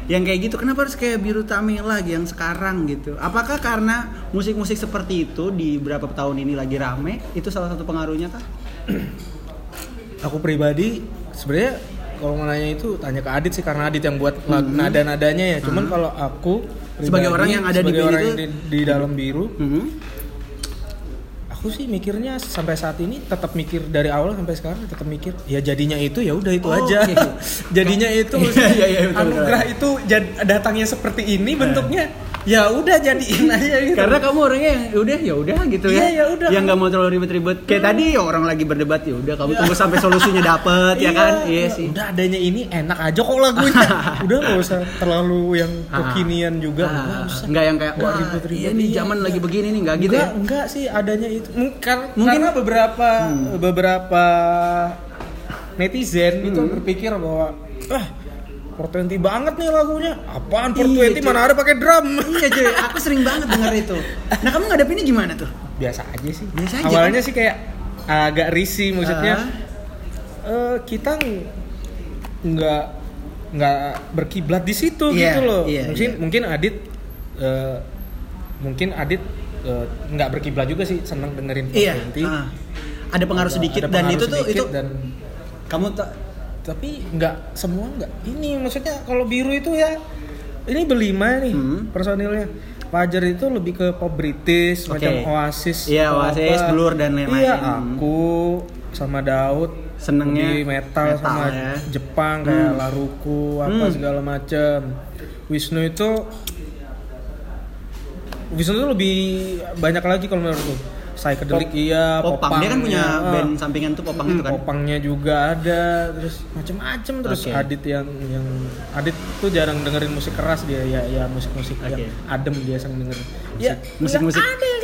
Yang kayak gitu. Kenapa harus kayak Biru Tamela lagi yang sekarang gitu? Apakah karena musik-musik seperti itu di beberapa tahun ini lagi rame? Itu salah satu pengaruhnya kah? aku pribadi sebenarnya kalau mau nanya itu tanya ke Adit sih karena Adit yang buat lag- nada-nadanya ya cuman kalau aku Hmm. Sebagai pribadi, orang yang ada di orang itu- yang di, di dalam biru Mhm. Aku sih mikirnya sampai saat ini tetap mikir dari awal sampai sekarang tetap mikir ya jadinya itu ya udah itu Oh, aja. oke. jadinya itu Iya, iya, iya, anugerah itu datangnya seperti ini bentuknya ya udah jadiin aja gitu Karena kamu orangnya yang "Ya udah ya udah gitu ya. Iya, ya udah. Yang nggak mau terlalu ribet-ribet. Kayak tadi ya orang lagi berdebat ya udah kamu tunggu sampai solusinya dapet ya kan. Iya sih. udah adanya ini enak aja kok lagunya udah nggak usah terlalu yang kekinian juga nggak Ah, usah nggak yang kayak wah ribet-ribet, iya nih iya, zaman iya. lagi begini nih nggak gitu ya. enggak sih adanya itu Mungkin, Mungkin- karena beberapa Hmm. beberapa netizen itu Hmm. berpikir bahwa ah 420 banget nih lagunya apaan 420 Iya, mana ada pakai drum Iya cuy, aku sering banget denger itu. Nah kamu ngadepinnya gimana tuh? biasa aja sih Biasa aja, awalnya sih kayak agak risih maksudnya Ah. eh, kita ng- nggak nggak berkiblat di situ Iya, gitu loh iya, mungkin iya. mungkin Adit eh, mungkin Adit eh, nggak berkiblat juga sih seneng dengerin Iya. 420. ah. Ada pengaruh Ada- sedikit ada dan pengaruh itu tuh sedikit itu dan kamu tak tapi nggak semua nggak ini maksudnya kalau biru itu ya ini berlima nih Hmm. personilnya Fajar itu lebih ke pop British Oke. macam Oasis Iya, Oasis, apa. Blur, dan lain-lain. iya Hmm. aku sama Daud Senengnya lebih metal, metal sama ya. Jepang kayak Hmm. Laruku apa Hmm. segala macam Wisnu itu Wisnu itu lebih banyak lagi kalau menurutku psychedelic Pop- iya Popang dia kan punya popangnya, band sampingan tuh Popang Hmm, itu kan. Popangnya juga ada, terus macem-macem terus Oke. Adit yang yang Adit tuh jarang dengerin musik keras dia ya ya musik-musik yang Oke. adem dia seneng dengerin. Ya musik-musik- nggak ada yang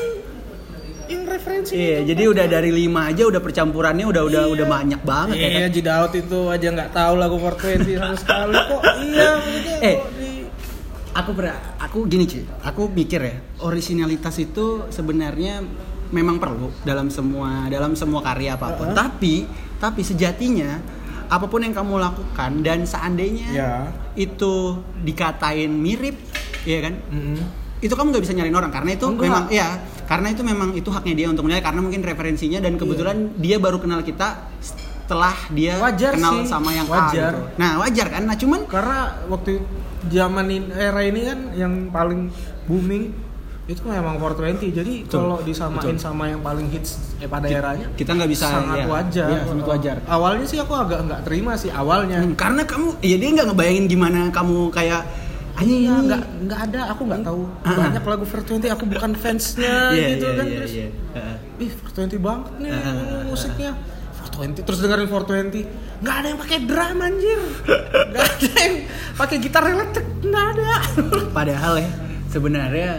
yang referensi. Iya, jadi udah dari lima aja udah percampurannya udah udah Iya. udah banyak banget ya Iya, kan. Jidaut itu aja nggak tahu lagu 420 sama sekali kok. Iya, Eh. kok di Aku ber aku gini cuy, aku mikir ya originalitas itu sebenarnya memang perlu dalam semua dalam semua karya apa pun. Uh-uh. Tapi tapi sejatinya apa pun yang kamu lakukan dan seandainya Ya. itu dikatain mirip, ya kan? Mm-mm. Itu kamu nggak bisa nyalain orang karena itu Enggak. memang ya karena itu memang itu haknya dia untuk menilai karena mungkin referensinya dan kebetulan dia baru kenal kita setelah dia Wajar kenal sih. sama yang Wajar. A gitu. Nah, wajar kan? Nah, cuman Karena waktu zaman era ini kan yang paling booming itu memang 420. Jadi kalau disamain Betul. sama yang paling hits eh, pada eranya kita nggak bisa sangat ya, wajar. ya, sangat wajar. Awalnya sih aku agak nggak terima sih awalnya. Hmm, karena kamu ya dia nggak ngebayangin gimana kamu kayak Iya, ini nggak nggak ada, aku nggak tahu Ah. banyak lagu 420 aku bukan fansnya Iya, gitu iya, kan iya, terus iya. Heeh. ih 420 banget nih Ah, ah, ah, musiknya 420 terus dengerin 420 nggak ada yang pakai drum anjir nggak ada yang pakai gitar elektrik nggak ada Padahal ya sebenarnya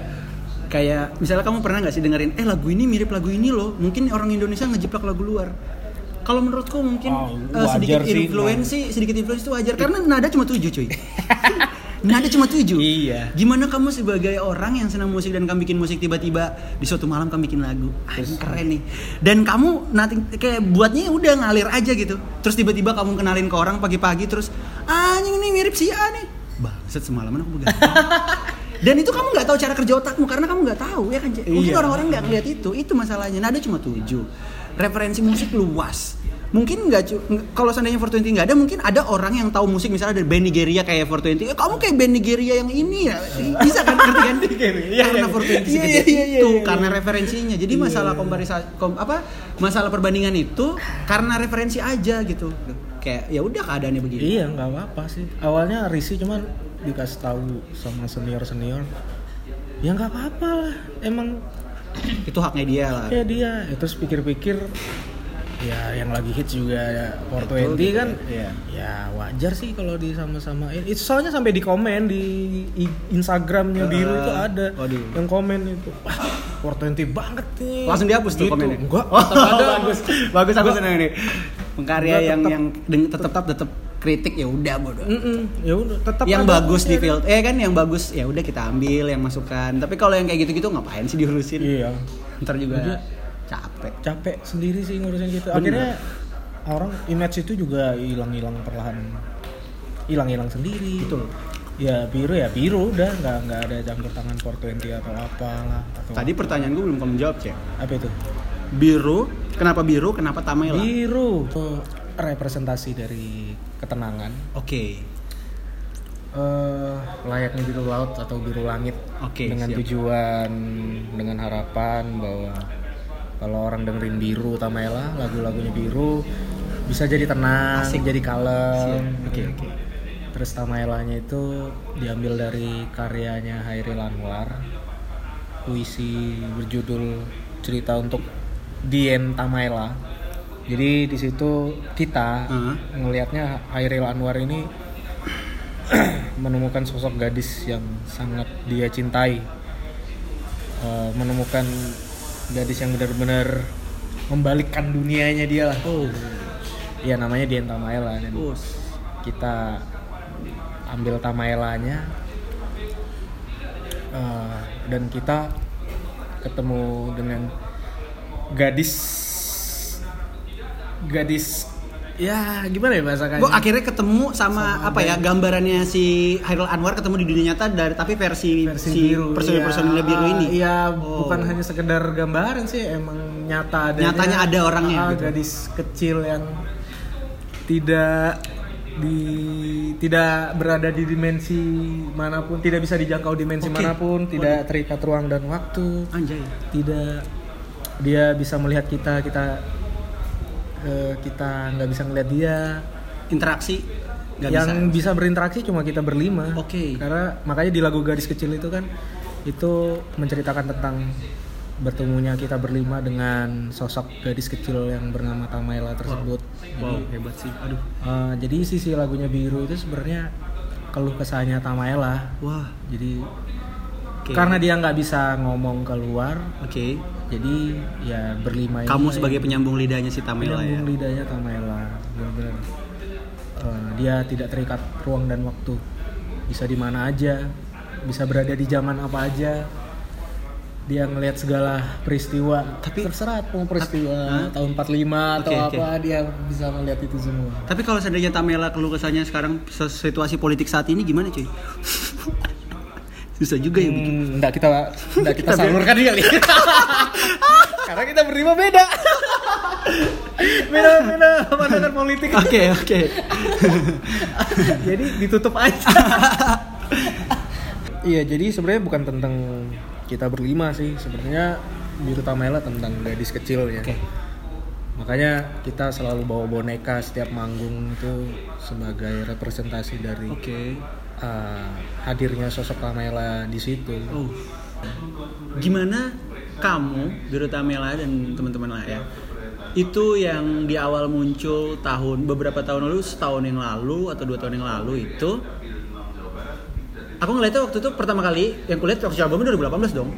kayak misalnya kamu pernah nggak sih dengerin eh lagu ini mirip lagu ini loh mungkin orang Indonesia ngejiplak lagu luar. Kalau menurutku mungkin Oh, eh, sedikit influensi sedikit influensi itu wajar karena nada cuma tujuh cuy. Nada cuma tujuh. Iya. gimana kamu sebagai orang yang senang musik dan kamu bikin musik tiba-tiba di suatu malam kamu bikin lagu? Ah, keren nih. Dan kamu nanti kayak buatnya udah ngalir aja gitu. Terus tiba-tiba kamu kenalin ke orang pagi-pagi terus ah ini mirip si A nih. Bangsat semalaman aku begadang dan itu kamu nggak tahu cara kerja otakmu karena kamu nggak tahu ya kan mungkin Iya. orang-orang nggak ngeliat itu itu masalahnya. Nada cuma tujuh. Referensi musik luas. Mungkin nggak kalau seandainya 420 nggak ada mungkin ada orang yang tahu musik misalnya dari band Nigeria kayak 420 eh, kamu kayak band Nigeria yang ini ya? Bisa kan? Ngerti kan? Iya, karena iya. 420 Iya, segede. iya, iya, itu iya. karena referensinya. Jadi Iya. masalah komparisa kom, apa masalah perbandingan itu karena referensi aja gitu. Kayak ya udah keadaannya begini. Iya nggak apa-apa sih. Awalnya Risi cuman dikasih tahu sama senior senior ya nggak apa-apa lah emang itu haknya dia lah. Ya dia. Ya, terus pikir-pikir ya yang lagi hits juga ya, 420 gitu kan. ya. ya wajar sih kalau di sama-samain itu soalnya sampai di komen di Instagramnya biru Ah, itu ada waduh. yang komen itu wah 420 banget nih. Langsung dihapus tuh Gitu. komennya? Enggak. Oh, ada bagus. Bagus aku senang nih. Pengkarya yang tetap- yang tetap tetap kritik ya udah bodoh Mm-mm. ya udah tetap yang ada bagus di field eh kan yang bagus ya udah kita ambil yang masukan. Tapi kalau yang kayak gitu-gitu ngapain sih diurusin? Iya. Ntar juga Iya. capek. capek sendiri sih ngurusin gitu. Bener. akhirnya orang image itu juga hilang-hilang perlahan. Hilang-hilang sendiri. Betul. ya biru ya biru udah. Nggak nggak ada campur tangan 420 atau apalah atau tadi pertanyaan gue belum kamu jawab cek. Apa itu? Biru kenapa biru kenapa Tamela biru. Itu representasi dari ketenangan eh layaknya biru laut atau biru langit Oke, dengan siap. tujuan dengan harapan bahwa kalau orang dengerin biru Tamela lagu-lagunya biru bisa jadi tenang Asik. jadi kalem Siap. Oke, oke. terus Tamelanya itu diambil dari karyanya Hairil Anwar puisi berjudul cerita untuk Dien Tamela jadi di situ kita Heeh. ngelihatnya Hairil Anwar ini menemukan sosok gadis yang sangat dia cintai. Eh, menemukan gadis yang benar-benar membalikkan dunianya dia lah. Oh. Ya namanya Dien Tamaela dan us kita ambil Tamaelanya. Eh, dan kita ketemu dengan gadis gadis ya gimana ya bahasa Gue akhirnya ketemu sama, Sama apa ya gambarannya si Hairil Anwar ketemu di dunia nyata dari tapi versi, si personil personilnya biru ini. Iya, Oh. bukan hanya sekedar gambaran sih, emang nyata ada. Nyatanya ada orangnya Ah, gitu. Gadis kecil yang tidak di tidak berada di dimensi mana pun, tidak bisa dijangkau dimensi Oke. mana pun, tidak terikat ruang dan waktu, Anjay. tidak dia bisa melihat kita, kita eh, kita nggak bisa ngeliat dia. Interaksi nggak yang bisa. bisa. berinteraksi cuma kita berlima. Oke. Karena makanya di lagu gadis kecil itu kan itu menceritakan tentang bertemunya kita berlima dengan sosok gadis kecil yang bernama Tamaela tersebut. Wow, hebat sih. Aduh. Eh, jadi sisi lagunya biru itu sebenarnya keluh kesahnya Tamaela. Wah. Jadi Oke. karena dia nggak bisa ngomong keluar, Oke. Jadi ya berlima ini Kamu lah sebagai yang- penyambung lidahnya si Tamela ya. Penyambung lidahnya Tamela benar-benar Eh, dia tidak terikat ruang dan waktu bisa di mana aja bisa berada di zaman apa aja dia ngelihat segala peristiwa tapi terserah mau peristiwa Hah? tahun 45 atau Oke, oke. apa dia bisa melihat itu semua Tapi kalau seandainya Tamela keluh kesahnya sekarang situasi politik saat ini gimana cuy? Susah juga ya bikin. Hmm, enggak kita enggak kita Kita salurkan kali. Karena kita berlima beda. beda beda pandangan politik. Oke oke. jadi ditutup aja. iya, jadi sebenarnya bukan tentang kita berlima sih. Sebenarnya Biru Tamela tentang gadis kecilnya. Oke. Makanya kita selalu bawa boneka setiap manggung itu sebagai representasi dari Oke. Uh, hadirnya sosok Tamela di situ. Oh. Gimana kamu, Biru Tamela dan teman-teman lah ya, itu yang di awal muncul tahun beberapa tahun lalu, setahun yang lalu atau dua tahun yang lalu itu, aku ngeliatnya waktu itu pertama kali yang kulihat waktu albumnya 2018 dong.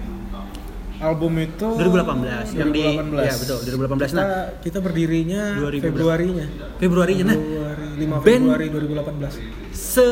Album itu 2018, yang di- 2018. iya, betul, 2018. Kita, Nah. kita berdirinya 2018. Februarinya. Februari nah Februari 5 band- Februari 2018. se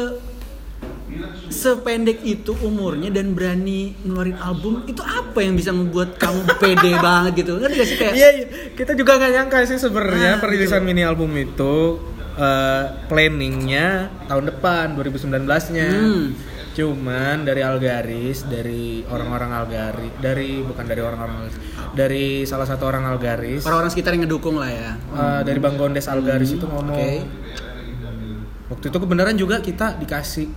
sependek itu umurnya dan berani ngeluarin album itu apa yang bisa membuat kamu pede banget gitu ngerti gak sih kayak Iya, iya. kita juga nggak nyangka sih sebenarnya Ah, perilisan mini album itu eh, planningnya tahun depan 2019-nya. Hmm. Cuman dari Algaris, dari orang-orang Algaris, dari bukan dari orang-orang dari salah satu orang Algaris, orang-orang sekitar yang ngedukung lah ya eh, dari Bang Gondes Algaris itu ngomong. Oke. Waktu itu kebenaran juga kita dikasih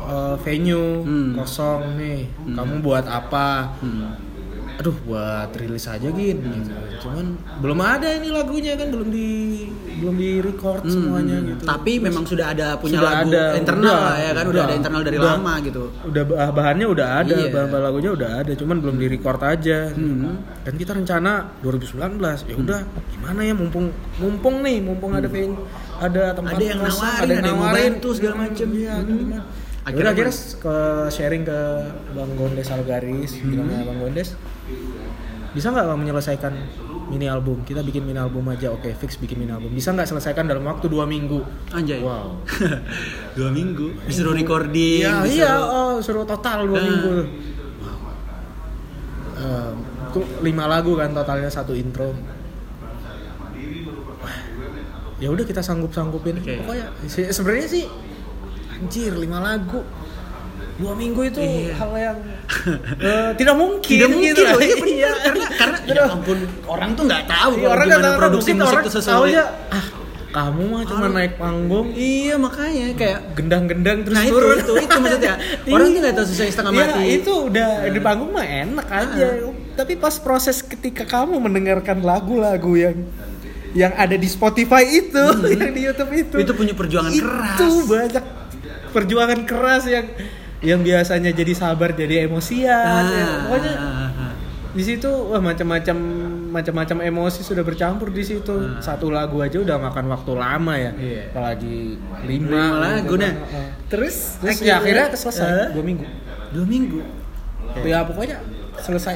eh, venue Hmm. kosong nih. Kamu buat apa? Hmm. Aduh, buat rilis aja. Gitu. Cuman belum ada ini lagunya kan belum di belum di record Hmm, semuanya hmm. gitu. tapi memang sudah ada punya Sudah lagu ada, internal udah, lah ya kan udah, udah. ada internal dari Udah. lama gitu Udah bah- bahannya udah ada, Iya. bahan-bahan lagunya udah ada, cuman belum di record aja. Hmm. Dan kita rencana 2019. Ya udah, gimana ya mumpung mumpung nih, mumpung ada venue, ada tempat Ada yang kosong, nawarin, ada yang mau bantu segala macem. Iya, Hmm. gimana? Akhirnya Akhirnya, ke sharing ke Bang Gondes Algaris, Hmm. bilangnya Bang Gondes, bisa nggak menyelesaikan mini album? Kita bikin mini album aja, oke fix bikin mini album. Bisa nggak selesaikan dalam waktu dua minggu? anjay Wow. dua minggu disuruh recording Iya, disuruh- iya, oh, suruh total dua Ah. minggu. Eh, itu lima lagu kan totalnya satu intro. Ya udah kita sanggup sanggupin. Oke. Pokoknya se- sebenarnya sih anjir lima lagu dua minggu itu Iya. hal yang eh, tidak mungkin. tidak mungkin gitu. loh, iya bener. karena karena ya ampun orang tuh nggak tahu Iya, orang gimana nggak tahu produksi musik orang itu sesuai ah kamu mah cuma naik panggung iya makanya kayak gendang-gendang terus nah itu turun. itu itu maksudnya orang tuh nggak tahu sesuai setengah Iya, mati itu udah di panggung mah enak aja. Tapi pas proses ketika kamu mendengarkan lagu-lagu yang yang ada di Spotify itu, yang di YouTube itu. Hmm. Itu punya perjuangan itu keras. banyak perjuangan keras yang yang biasanya jadi sabar jadi emosian. Ah, ya. Pokoknya ah, ah. di situ wah macam-macam macam-macam emosi sudah bercampur di situ. Satu lagu aja udah makan waktu lama ya. Ah. Iya. Apalagi lima lima, lagu gitu nah kan. Heeh. terus Terus ya akhirnya selesai Eh, dua minggu. dua minggu Ya pokoknya selesai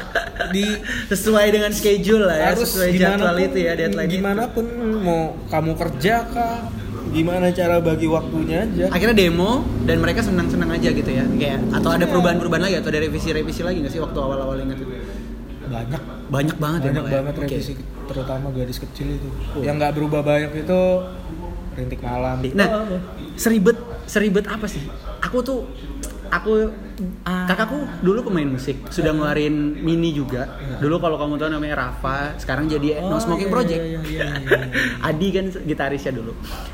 di sesuai dengan schedule lah ya harus sesuai jadwal pun, itu ya deadline gimana pun mau kamu kerja kah gimana cara bagi waktunya aja akhirnya demo dan mereka senang-senang aja gitu ya kayak atau ada Iya. perubahan-perubahan lagi atau ada revisi-revisi lagi nggak sih waktu awal-awal ingat itu banyak banyak banget ya banyak ya? banget Oke. revisi terutama gadis kecil itu Oh. yang nggak berubah banyak itu rintik malam Nah, seribet seribet apa sih? Aku tuh aku Ah. kakakku dulu pemain musik, sudah ngeluarin mini juga. Dulu kalau kamu tahu namanya Rafa, sekarang jadi Oh, No Smoking iya, Project. iya, iya, iya, iya. Adi kan gitarisnya dulu.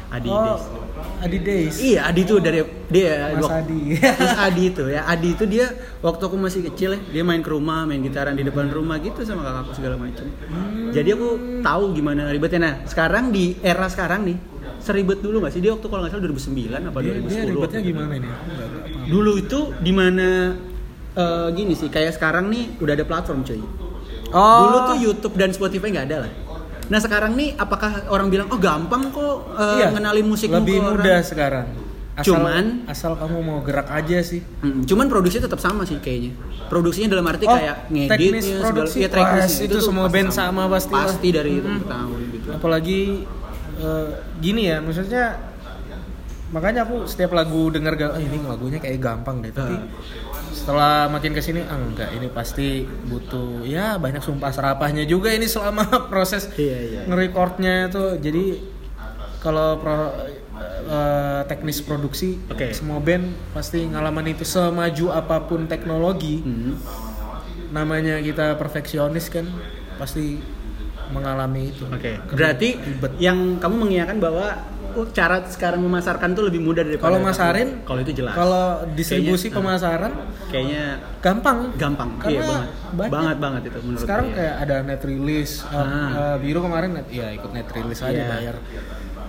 Adi oh Des. Adi Days Iya, Adi tuh dari dia Mas wak- Adi Terus Adi itu ya, Adi itu dia waktu aku masih kecil ya, dia main ke rumah, main gitaran di depan rumah gitu sama kakakku segala macam. Hmm. Jadi aku tahu gimana ribetnya. Nah, sekarang di era sekarang nih, seribet dulu nggak sih dia waktu kalau nggak salah 2009 apa dia, 2010? dia ribetnya gimana ini. Dulu itu di mana eh, gini sih, kayak sekarang nih udah ada platform cuy. Oh. Dulu tuh YouTube dan Spotify nggak ada lah. Nah sekarang nih apakah orang bilang oh gampang kok eh, Iya, ngenalin musik lebih ke orang? mudah sekarang asal, Cuman- asal kamu mau gerak aja sih Hmm, cuman produksinya tetap sama sih kayaknya. Produksinya dalam arti Oh, kayak teknis ngeditnya segala produksi. ya, teknis Wah, itu semua pasti band sama pasti lah. Pasti dari itu tahun gitu. apalagi eh, gini ya maksudnya makanya aku setiap lagu denger ah, ini lagunya kayak gampang deh tapi setelah makin ke sini ah enggak ini pasti butuh ya banyak sumpah serapahnya juga ini selama proses Iya, iya. ngerecordnya itu jadi kalau pro- eh, teknis produksi Oke. semua band pasti ngalamin itu semaju apa pun teknologi Hmm. namanya kita perfeksionis kan pasti mengalami itu Oke. Berarti Ribet. yang kamu mengiyakan bahwa oh, cara sekarang memasarkan tuh lebih mudah daripada Kalau masarin, kalau itu jelas. kalau distribusi Kayaknya- pemasaran kayaknya gampang gampang. Karena iya banget. banyak. Banget banget itu menurut sekarang gue. kayak ada net release uh, Ah. uh, biru kemarin net, ya ikut net release aja Iya. bayar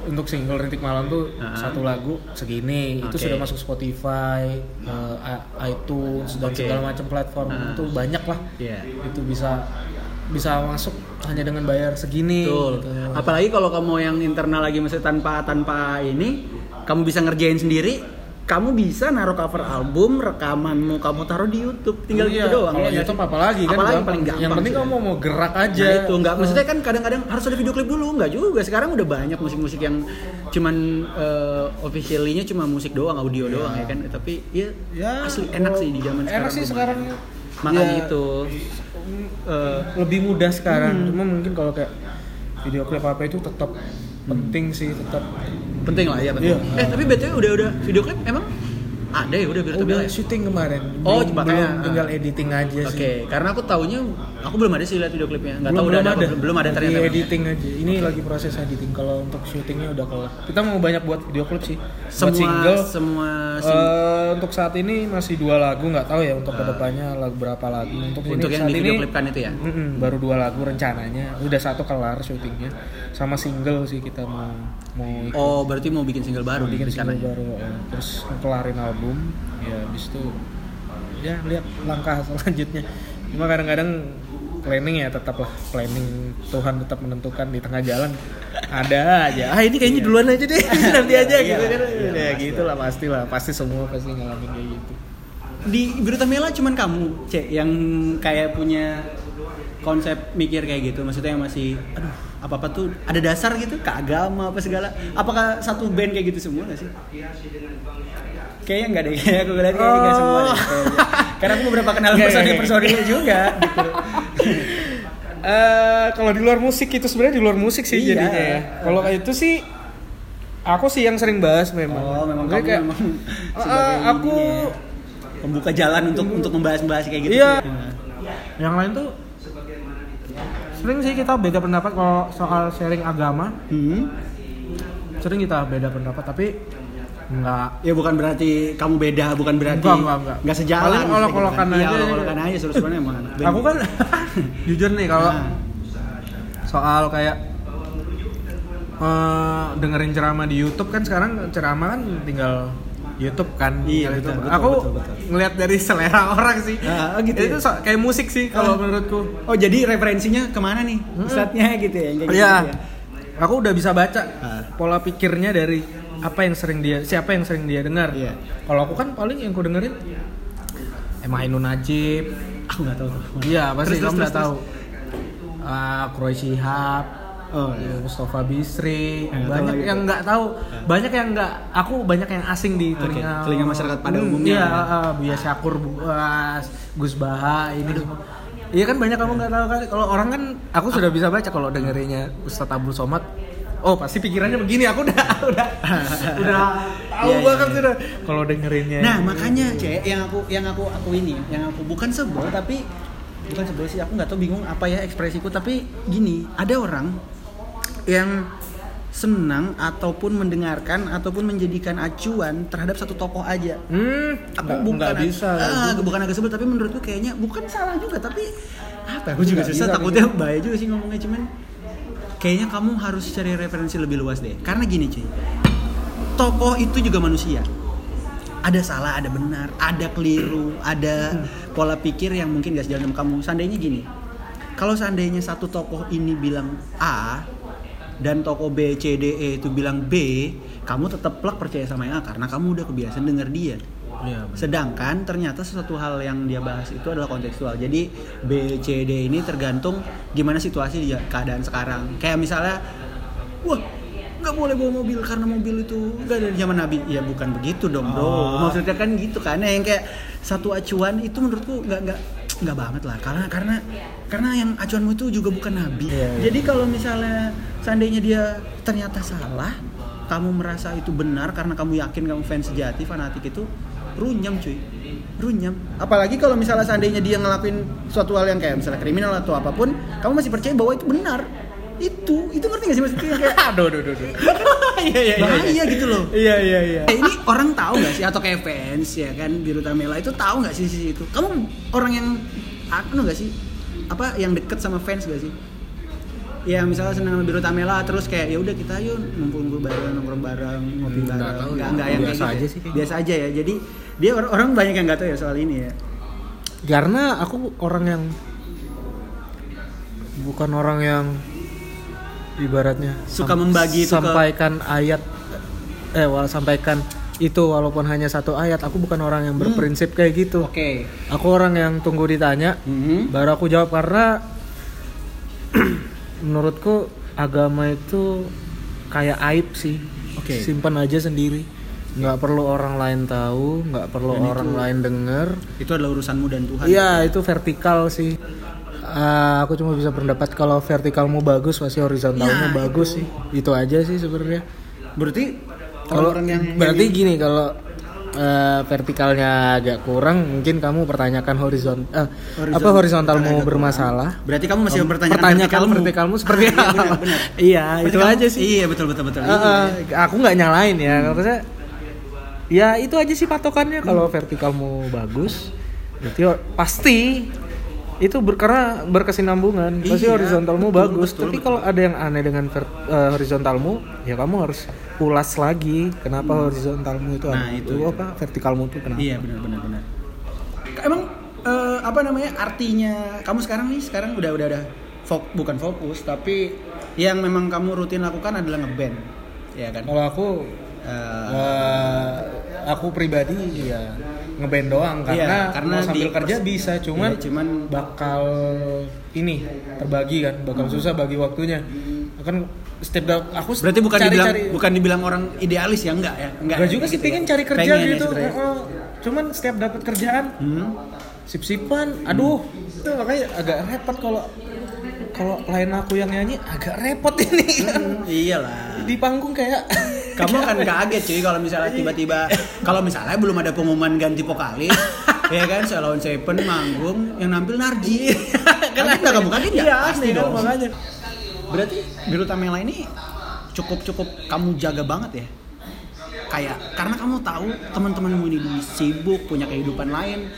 untuk single rintik malam tuh Ah. satu lagu segini itu Oke. sudah masuk Spotify uh, iTunes dan Oke. segala macam platform Ah. itu banyak lah Iya. itu bisa bisa masuk hanya dengan bayar segini Betul. gitu. Apalagi kalau kamu yang internal lagi maksudnya tanpa tanpa ini, kamu bisa ngerjain sendiri. Kamu bisa naruh cover album, rekamanmu kamu taruh di YouTube, tinggal Iya, gitu doang. kalau ya YouTube apalagi kan apalagi gampang. paling gampang. yang penting sih. kamu mau gerak aja Nah itu nggak, maksudnya kan kadang-kadang harus ada video klip dulu, nggak juga. Sekarang udah banyak musik-musik yang cuman eh, officially-nya cuma musik doang, audio doang ya kan. Tapi ya, ya asli enak sih di zaman enak sih sekarang Makanya Ya, itu eh, lebih mudah sekarang Hmm. cuma mungkin kalau kayak video klip apa itu tetap penting sih tetap penting lah ya penting. Iya. Eh tapi btw udah udah video klip emang ada ya udah Virtual udah ya? syuting kemarin. Oh, belum, makanya, belum tinggal ah. editing aja Oke, sih karena aku taunya aku belum ada sih lihat video klipnya. Enggak tahu belum, udah ada, apa- belum ada ternyata. ya. editing aja. Ini lagi proses editing. Kalau untuk syutingnya udah kelar. Kita mau banyak buat video klip sih. Buat Semua single. semua sing- Eh, untuk saat ini masih dua lagu nggak tahu ya untuk ke depannya lagu berapa lagu. Untuk, untuk ini, yang saat di video klipkan itu ya. Mm-mm, baru dua lagu rencananya. Udah satu kelar syutingnya sama single sih kita mau mau ikut. Oh, berarti mau bikin single baru bikin single baru eh, terus kelarin album. Ya habis itu ya lihat langkah selanjutnya. Cuma kadang-kadang planning ya tetap lah planning. Tuhan tetap menentukan di tengah jalan. Ada aja. Ah ini kayaknya duluan aja deh. Nanti aja Iya, gitu kan. iya, ya gitu lah pasti lah pasti semua pasti ngalamin kayak gitu. Di Biruta Mela cuman kamu, Cek, yang kayak punya konsep mikir kayak gitu. Maksudnya yang masih aduh, apa-apa tuh ada dasar gitu ke agama apa segala. Apakah satu band kayak gitu semua gak sih? Kayaknya enggak deh, kayak aku lihat kayaknya enggak semua deh. kayaknya. Karena aku beberapa kenal Nggak, nggak, personil-personilnya juga gitu. Eh kalau di luar musik itu sebenarnya di luar musik sih Iya. jadinya ya. Kalau kayak itu sih aku sih yang sering bahas memang. Oh, memang Gue kamu memang "Ah, sebagai aku ininya ya, pembuka jalan untuk untuk membahas-bahas kayak gitu. Iya. yang lain tuh sering sih kita beda pendapat kalau soal sharing agama. Hmm. Sering kita beda pendapat tapi enggak Ya bukan berarti kamu beda, bukan berarti Enggak, enggak, enggak. enggak sejalan. Paling maksudnya olok-olokan gitu kan. Iya, aja. olok-olokan aja seru-seruan emang anak band. aku kan jujur nih kalau Nah. soal kayak eh, dengerin ceramah di YouTube kan sekarang ceramah kan tinggal YouTube kan Iya, betul, YouTube. betul, aku betul, betul. ngelihat dari selera orang sih oh gitu itu ya? so- kayak musik sih kalau Ah. menurutku Oh jadi referensinya ke mana nih ustadznya gitu ya? kayak gitu Iya. ya? Aku udah bisa baca Ah. pola pikirnya dari apa yang sering dia siapa yang sering dia dengar. Iya. Kalau aku kan paling yang ku dengerin Emma Ainun Najib. Aku nggak tahu. Iya, pasti Terus, kamu nggak tahu. Ah, Kroy Shihab, Oh iya. Mustafa Bisri, tahu banyak lagi yang nggak tahu, banyak yang nggak, aku banyak yang asing di telinga, telinga masyarakat pada Hmm, umumnya. Iya, uh, Buya Syakur, Bu- uh, Gus Baha, ini semua. Iya kan banyak kamu nggak tahu kan, kalau orang kan, aku sudah bisa baca kalau dengerinnya Ustadz Abdul Somad, oh pasti pikirannya begini, aku udah, udah, udah tahu Iya, iya, banget iya. sudah. Kalau dengerinnya, Nah makanya cek yang aku yang aku aku ini yang aku bukan sebel tapi bukan sebel sih aku nggak tahu bingung apa ya ekspresiku tapi gini ada orang yang senang ataupun mendengarkan ataupun menjadikan acuan terhadap satu tokoh aja. Hmm, aku nggak- bukan nggak bisa. ah, bukan agak sebel tapi menurutku kayaknya bukan salah juga tapi apa aku juga susah takutnya bahaya juga sih ngomongnya cuman kayaknya kamu harus cari referensi lebih luas deh. Karena gini cuy tokoh itu juga manusia. Ada salah ada benar ada keliru ada pola pikir yang mungkin gak sejalan sama kamu. Seandainya gini kalau seandainya satu tokoh ini bilang A dan tokoh B, C, D, E itu bilang B, kamu tetap plek percaya sama yang A karena kamu udah kebiasaan denger dia. Benar. Sedangkan ternyata sesuatu hal yang dia bahas itu adalah kontekstual. Jadi B, C, D ini tergantung gimana situasi di keadaan sekarang. Kayak misalnya, wah nggak boleh bawa mobil karena mobil itu nggak dari zaman Nabi. Ya bukan begitu dong bro. Oh. Maksudnya kan gitu kan yang kayak satu acuan itu menurutku nggak nggak nggak banget lah karena karena karena yang acuanmu itu juga bukan Nabi. Iya, iya. Jadi kalau misalnya seandainya dia ternyata salah, kamu merasa itu benar karena kamu yakin kamu fans sejati, fanatik itu runyam cuy. Runyam. Apalagi kalau misalnya seandainya dia ngelakuin suatu hal yang kayak misalnya kriminal atau apa pun, kamu masih percaya bahwa itu benar. Itu, itu ngerti gak sih maksudnya kayak aduh aduh aduh, iya, iya, bahaya gitu loh. iya iya iya ini orang tahu nggak sih atau kayak fans ya kan Biru Tamela itu tahu nggak sih sisi itu? Kamu orang yang aku nggak sih apa yang deket sama fans gak sih? Ya misalnya senang sama Biru Tamela terus kayak ya udah kita yuk ngumpul-ngumpul bareng nongkrong bareng ngopi Hmm, bareng. nggak ya. nggak yang Biasa kayak gitu. aja sih kayak biasa aja ya. Jadi dia orang, orang banyak yang nggak tahu ya soal ini ya. Karena aku orang yang bukan orang yang ibaratnya Suka sam- membagi itu ke- sampaikan ayat eh wal sampaikan itu walaupun hanya satu ayat aku bukan orang yang berprinsip kayak gitu oke aku orang yang tunggu ditanya Mhm. baru aku jawab karena menurutku agama itu kayak aib sih Oke. simpan aja sendiri nggak perlu orang lain tahu nggak perlu Dan orang itu- lain denger itu adalah urusanmu dan Tuhan Iya itu vertikal sih. Eh, aku cuma bisa berpendapat kalau vertikalmu bagus pasti horizontalnya Ya, bagus sih. Itu aja sih sebenarnya. berarti Kalau orang yang berarti gini kalau eh, vertikalnya agak kurang mungkin kamu pertanyakan horizon eh, Horizon- apa horizontalmu bermasalah. berarti kamu masih mempertanyakan Pertanyakan vertikalmu. vertikalmu seperti Iya, apa? Iya Berarti itu kamu- aja sih. iya betul betul betul Eh, eh, aku nggak nyalain ya kalau saya ya itu aja sih patokannya kalau vertikalmu bagus berarti pasti itu ber, karena berkesinambungan. Pasti Iya, horizontalmu betul, bagus. betul, tapi betul. kalau ada yang aneh dengan ver- eh, horizontalmu ya kamu harus ulas lagi kenapa horizontalmu itu Nah, aneh. itu, itu, itu. apa? Vertikalmu itu kenapa? Iya benar benar benar. Emang eh, apa namanya artinya kamu sekarang nih sekarang udah udah ada fok, bukan fokus tapi yang memang kamu rutin lakukan adalah ngeband, ya kan? kalau aku Eh, eh, aku pribadi ya ngeband doang Iya, karena karena mau sambil di- kerja bisa cuman Iya, cuman bakal ini terbagi kan bakal susah bagi waktunya kan setiap da- aku berarti bukan cari- dibilang cari- bukan dibilang orang idealis ya enggak ya? Enggak. Enggak juga sih gitu pengen ya. cari kerja Pengen ya gitu. Heeh. cuman setiap dapat kerjaan Hmm. sip-sipan aduh itu makanya agak repot kalau kalau lain aku yang nyanyi agak repot ini Hmm, iyalah. di panggung kayak Kamu akan kaget cuy kalau misalnya tiba-tiba kalau misalnya belum ada pengumuman ganti vokalis ya kan Salon Seven manggung yang nampil Narji. Kan kita kamu kaget ya Iya, pasti kan, dong. makanya. berarti Biru Tamela ini cukup cukup kamu jaga banget ya? Kayak karena kamu tahu teman-temanmu ini sibuk punya kehidupan lain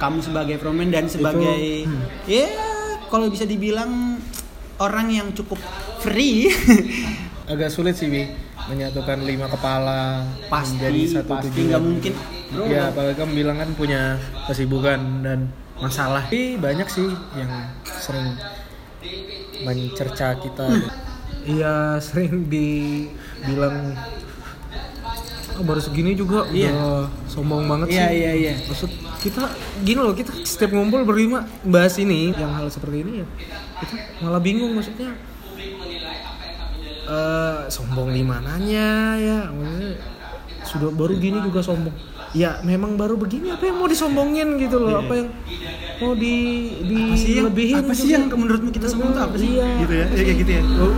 kamu sebagai frontman dan sebagai hmm. ya kalau bisa dibilang orang yang cukup free. Agak sulit sih Bi menyatukan lima kepala pasti menjadi satu pasti tujuan. nggak mungkin bro Ya apalagi kamu bilang kan punya kesibukan dan masalah. Tapi banyak sih yang sering mencerca kita. Iya sering dibilang "Ah, baru segini juga Iya. udah sombong banget Iya, sih. iya, iya. Maksud kita gini loh kita setiap ngumpul berlima bahas ini yang hal seperti ini ya kita malah bingung maksudnya eh sombong di mananya ya maksudnya sudah baru gini juga sombong ya memang baru begini apa yang mau disombongin gitu loh apa yang mau di di apa sih yang lebihin apa sih yang menurutmu kita sombong tuh apa sih Iya. gitu ya ya kayak gitu ya Oh,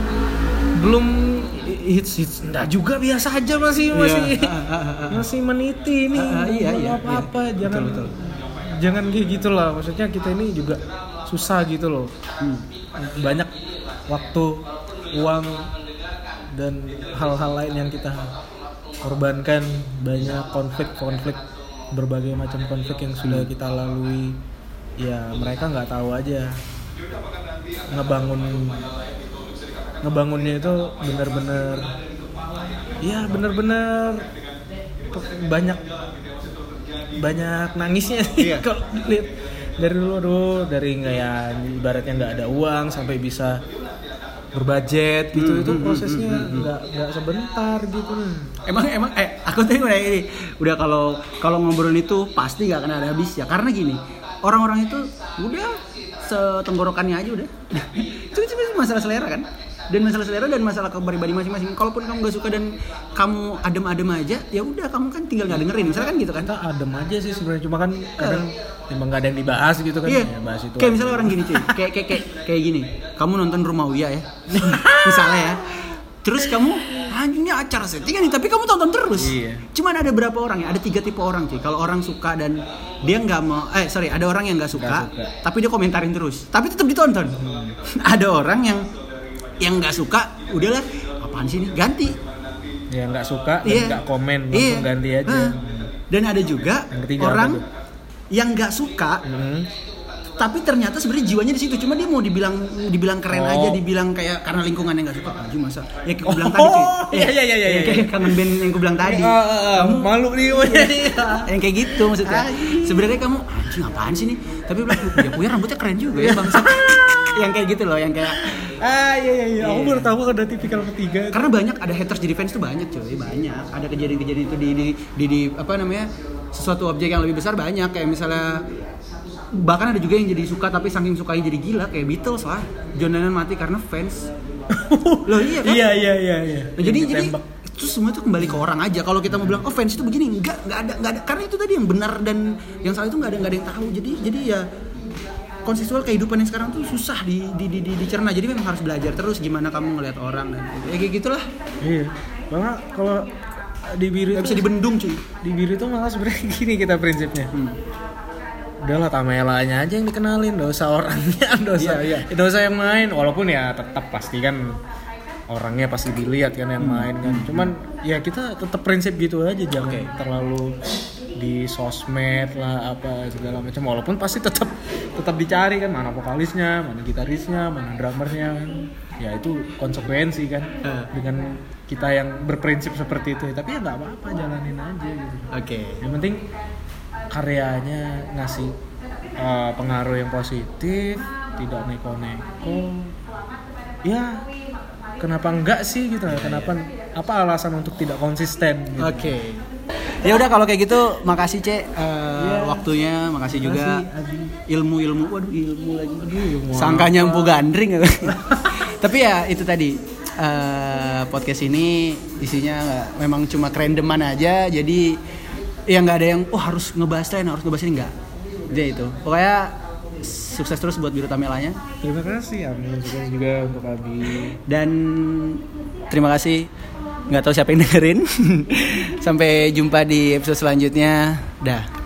belum hits hits enggak juga biasa aja masih Iya. masih Ah, ah, ah, masih meniti ini iya, iya, apa apa iya. jangan Betul, betul. jangan kayak gitu lah maksudnya kita ini juga susah gitu loh Hmm. banyak waktu uang dan hal-hal lain yang kita korbankan banyak konflik-konflik berbagai macam konflik yang sudah kita lalui ya mereka nggak tahu aja ngebangun ngebangunnya itu bener-bener ya bener-bener pe- banyak banyak nangisnya sih Iya. kalau lihat dari dulu aduh dari nggak ya ibaratnya nggak ada uang sampai bisa berbudget gitu Hmm, itu hmm, hmm, prosesnya hmm, nggak nggak sebentar gitu. Emang emang eh aku tuh udah ini udah kalau kalau ngobrol itu pasti gak akan ada habis ya. Karena gini orang-orang itu udah setenggorokannya aja udah. Cuma masalah selera kan dan masalah selera dan masalah kepribadian masing-masing kalaupun kamu nggak suka dan kamu adem-adem aja ya udah kamu kan tinggal nggak dengerin misalnya kan gitu kan kita adem aja sih sebenarnya cuma kan kadang emang nggak ada yang dibahas gitu kan Iya. ya bahas itu kayak aja. misalnya orang gini cuy. Kayak kayak kayak kayak gini. Kamu nonton Rumah Uya ya. misalnya ya. Terus kamu anjing ini acara settingan nih, tapi kamu tonton terus. Iya. Cuman ada berapa orang ya? Ada tiga tipe orang cuy. Kalau orang suka dan dia nggak mau, eh sorry, ada orang yang nggak suka, Nggak suka. tapi dia komentarin terus. Tapi tetap ditonton. ada orang yang yang nggak suka, udahlah, apaan sih ini? Ganti. ya nggak suka dan Iya. nggak komen Iya. langsung ganti aja. Dan ada juga Yang ketiga orang yang nggak suka Hmm. tapi ternyata sebenarnya jiwanya di situ. Cuma dia mau dibilang dibilang keren Oh. aja dibilang kayak karena lingkungan yang nggak suka. Aja masa? Ya kayak gue bilang tadi cuy Oh, iya, iya, iya, iya, yang kayak kangen band yang gue bilang tadi. Ah, ah, ah, malu nih gue yang kayak gitu maksudnya. Sebenarnya kamu anjing apaan sih nih tapi bilang ya punya rambutnya keren juga ya bangsa yang kayak gitu loh yang kayak ah iya iya iya. Aku Iya. baru tahu ada tipikal ketiga. Karena banyak ada haters jadi fans tuh banyak cuy banyak. Ada kejadian-kejadian itu di, di, di, di apa namanya sesuatu objek yang lebih besar banyak. Kayak misalnya bahkan ada juga yang jadi suka tapi saking sukanya jadi gila kayak Beatles lah. John Lennon mati karena fans. Loh iya kan? Iya iya iya iya. Nah, jadi jadi itu semua itu kembali ke orang aja. Kalau kita mau bilang oh fans itu begini. Enggak enggak ada enggak ada. Karena itu tadi yang benar dan yang salah itu enggak ada enggak ada yang tahu. Jadi jadi ya konseksual kehidupan yang sekarang tuh susah di, di, di, di- dicerna. Jadi memang harus belajar terus gimana kamu ngelihat orang dan ya kayak gitulah. Iya. Malah kalau di biru bisa dibendung cuy. di biru itu malah sebenarnya gini kita prinsipnya. Hmm. udahlah tamelanya aja yang dikenalin usah orangnya usah Iya, iya. usah yang main. Walaupun ya tetap pasti kan orangnya pasti dilihat kan yang main kan. Cuman ya kita tetap prinsip gitu aja jangan Oke. terlalu di sosmed lah apa segala macam. Walaupun pasti tetap tetap dicari kan mana vokalisnya mana gitarisnya mana drummernya. Kan ya itu konsekuensi kan dengan kita yang berprinsip seperti itu. Tapi ya nggak apa-apa jalanin aja gitu. Oke. Yang penting karyanya ngasih uh, pengaruh yang positif tidak neko-neko. Ya kenapa enggak sih gitu? Kenapa apa alasan untuk tidak konsisten gitu. oke. Ya udah kalau kayak gitu makasih cek. Eh, waktunya makasih juga. Makasih, Abi. ilmu-ilmu waduh ilmu lagi. Ilmu sangkanya empu gandring. Tapi ya itu tadi. Eh, podcast ini isinya nggak memang cuma kerendeman aja. Jadi ya nggak ada yang oh harus ngebahas lain harus ngebahas ini. Nggak. Dia itu. Pokoknya sukses terus buat biru tamelanya. Terima kasih amin. Sukses juga untuk Abi. Dan terima kasih nggak tahu siapa yang dengerin. Sampai jumpa di episode selanjutnya. Dah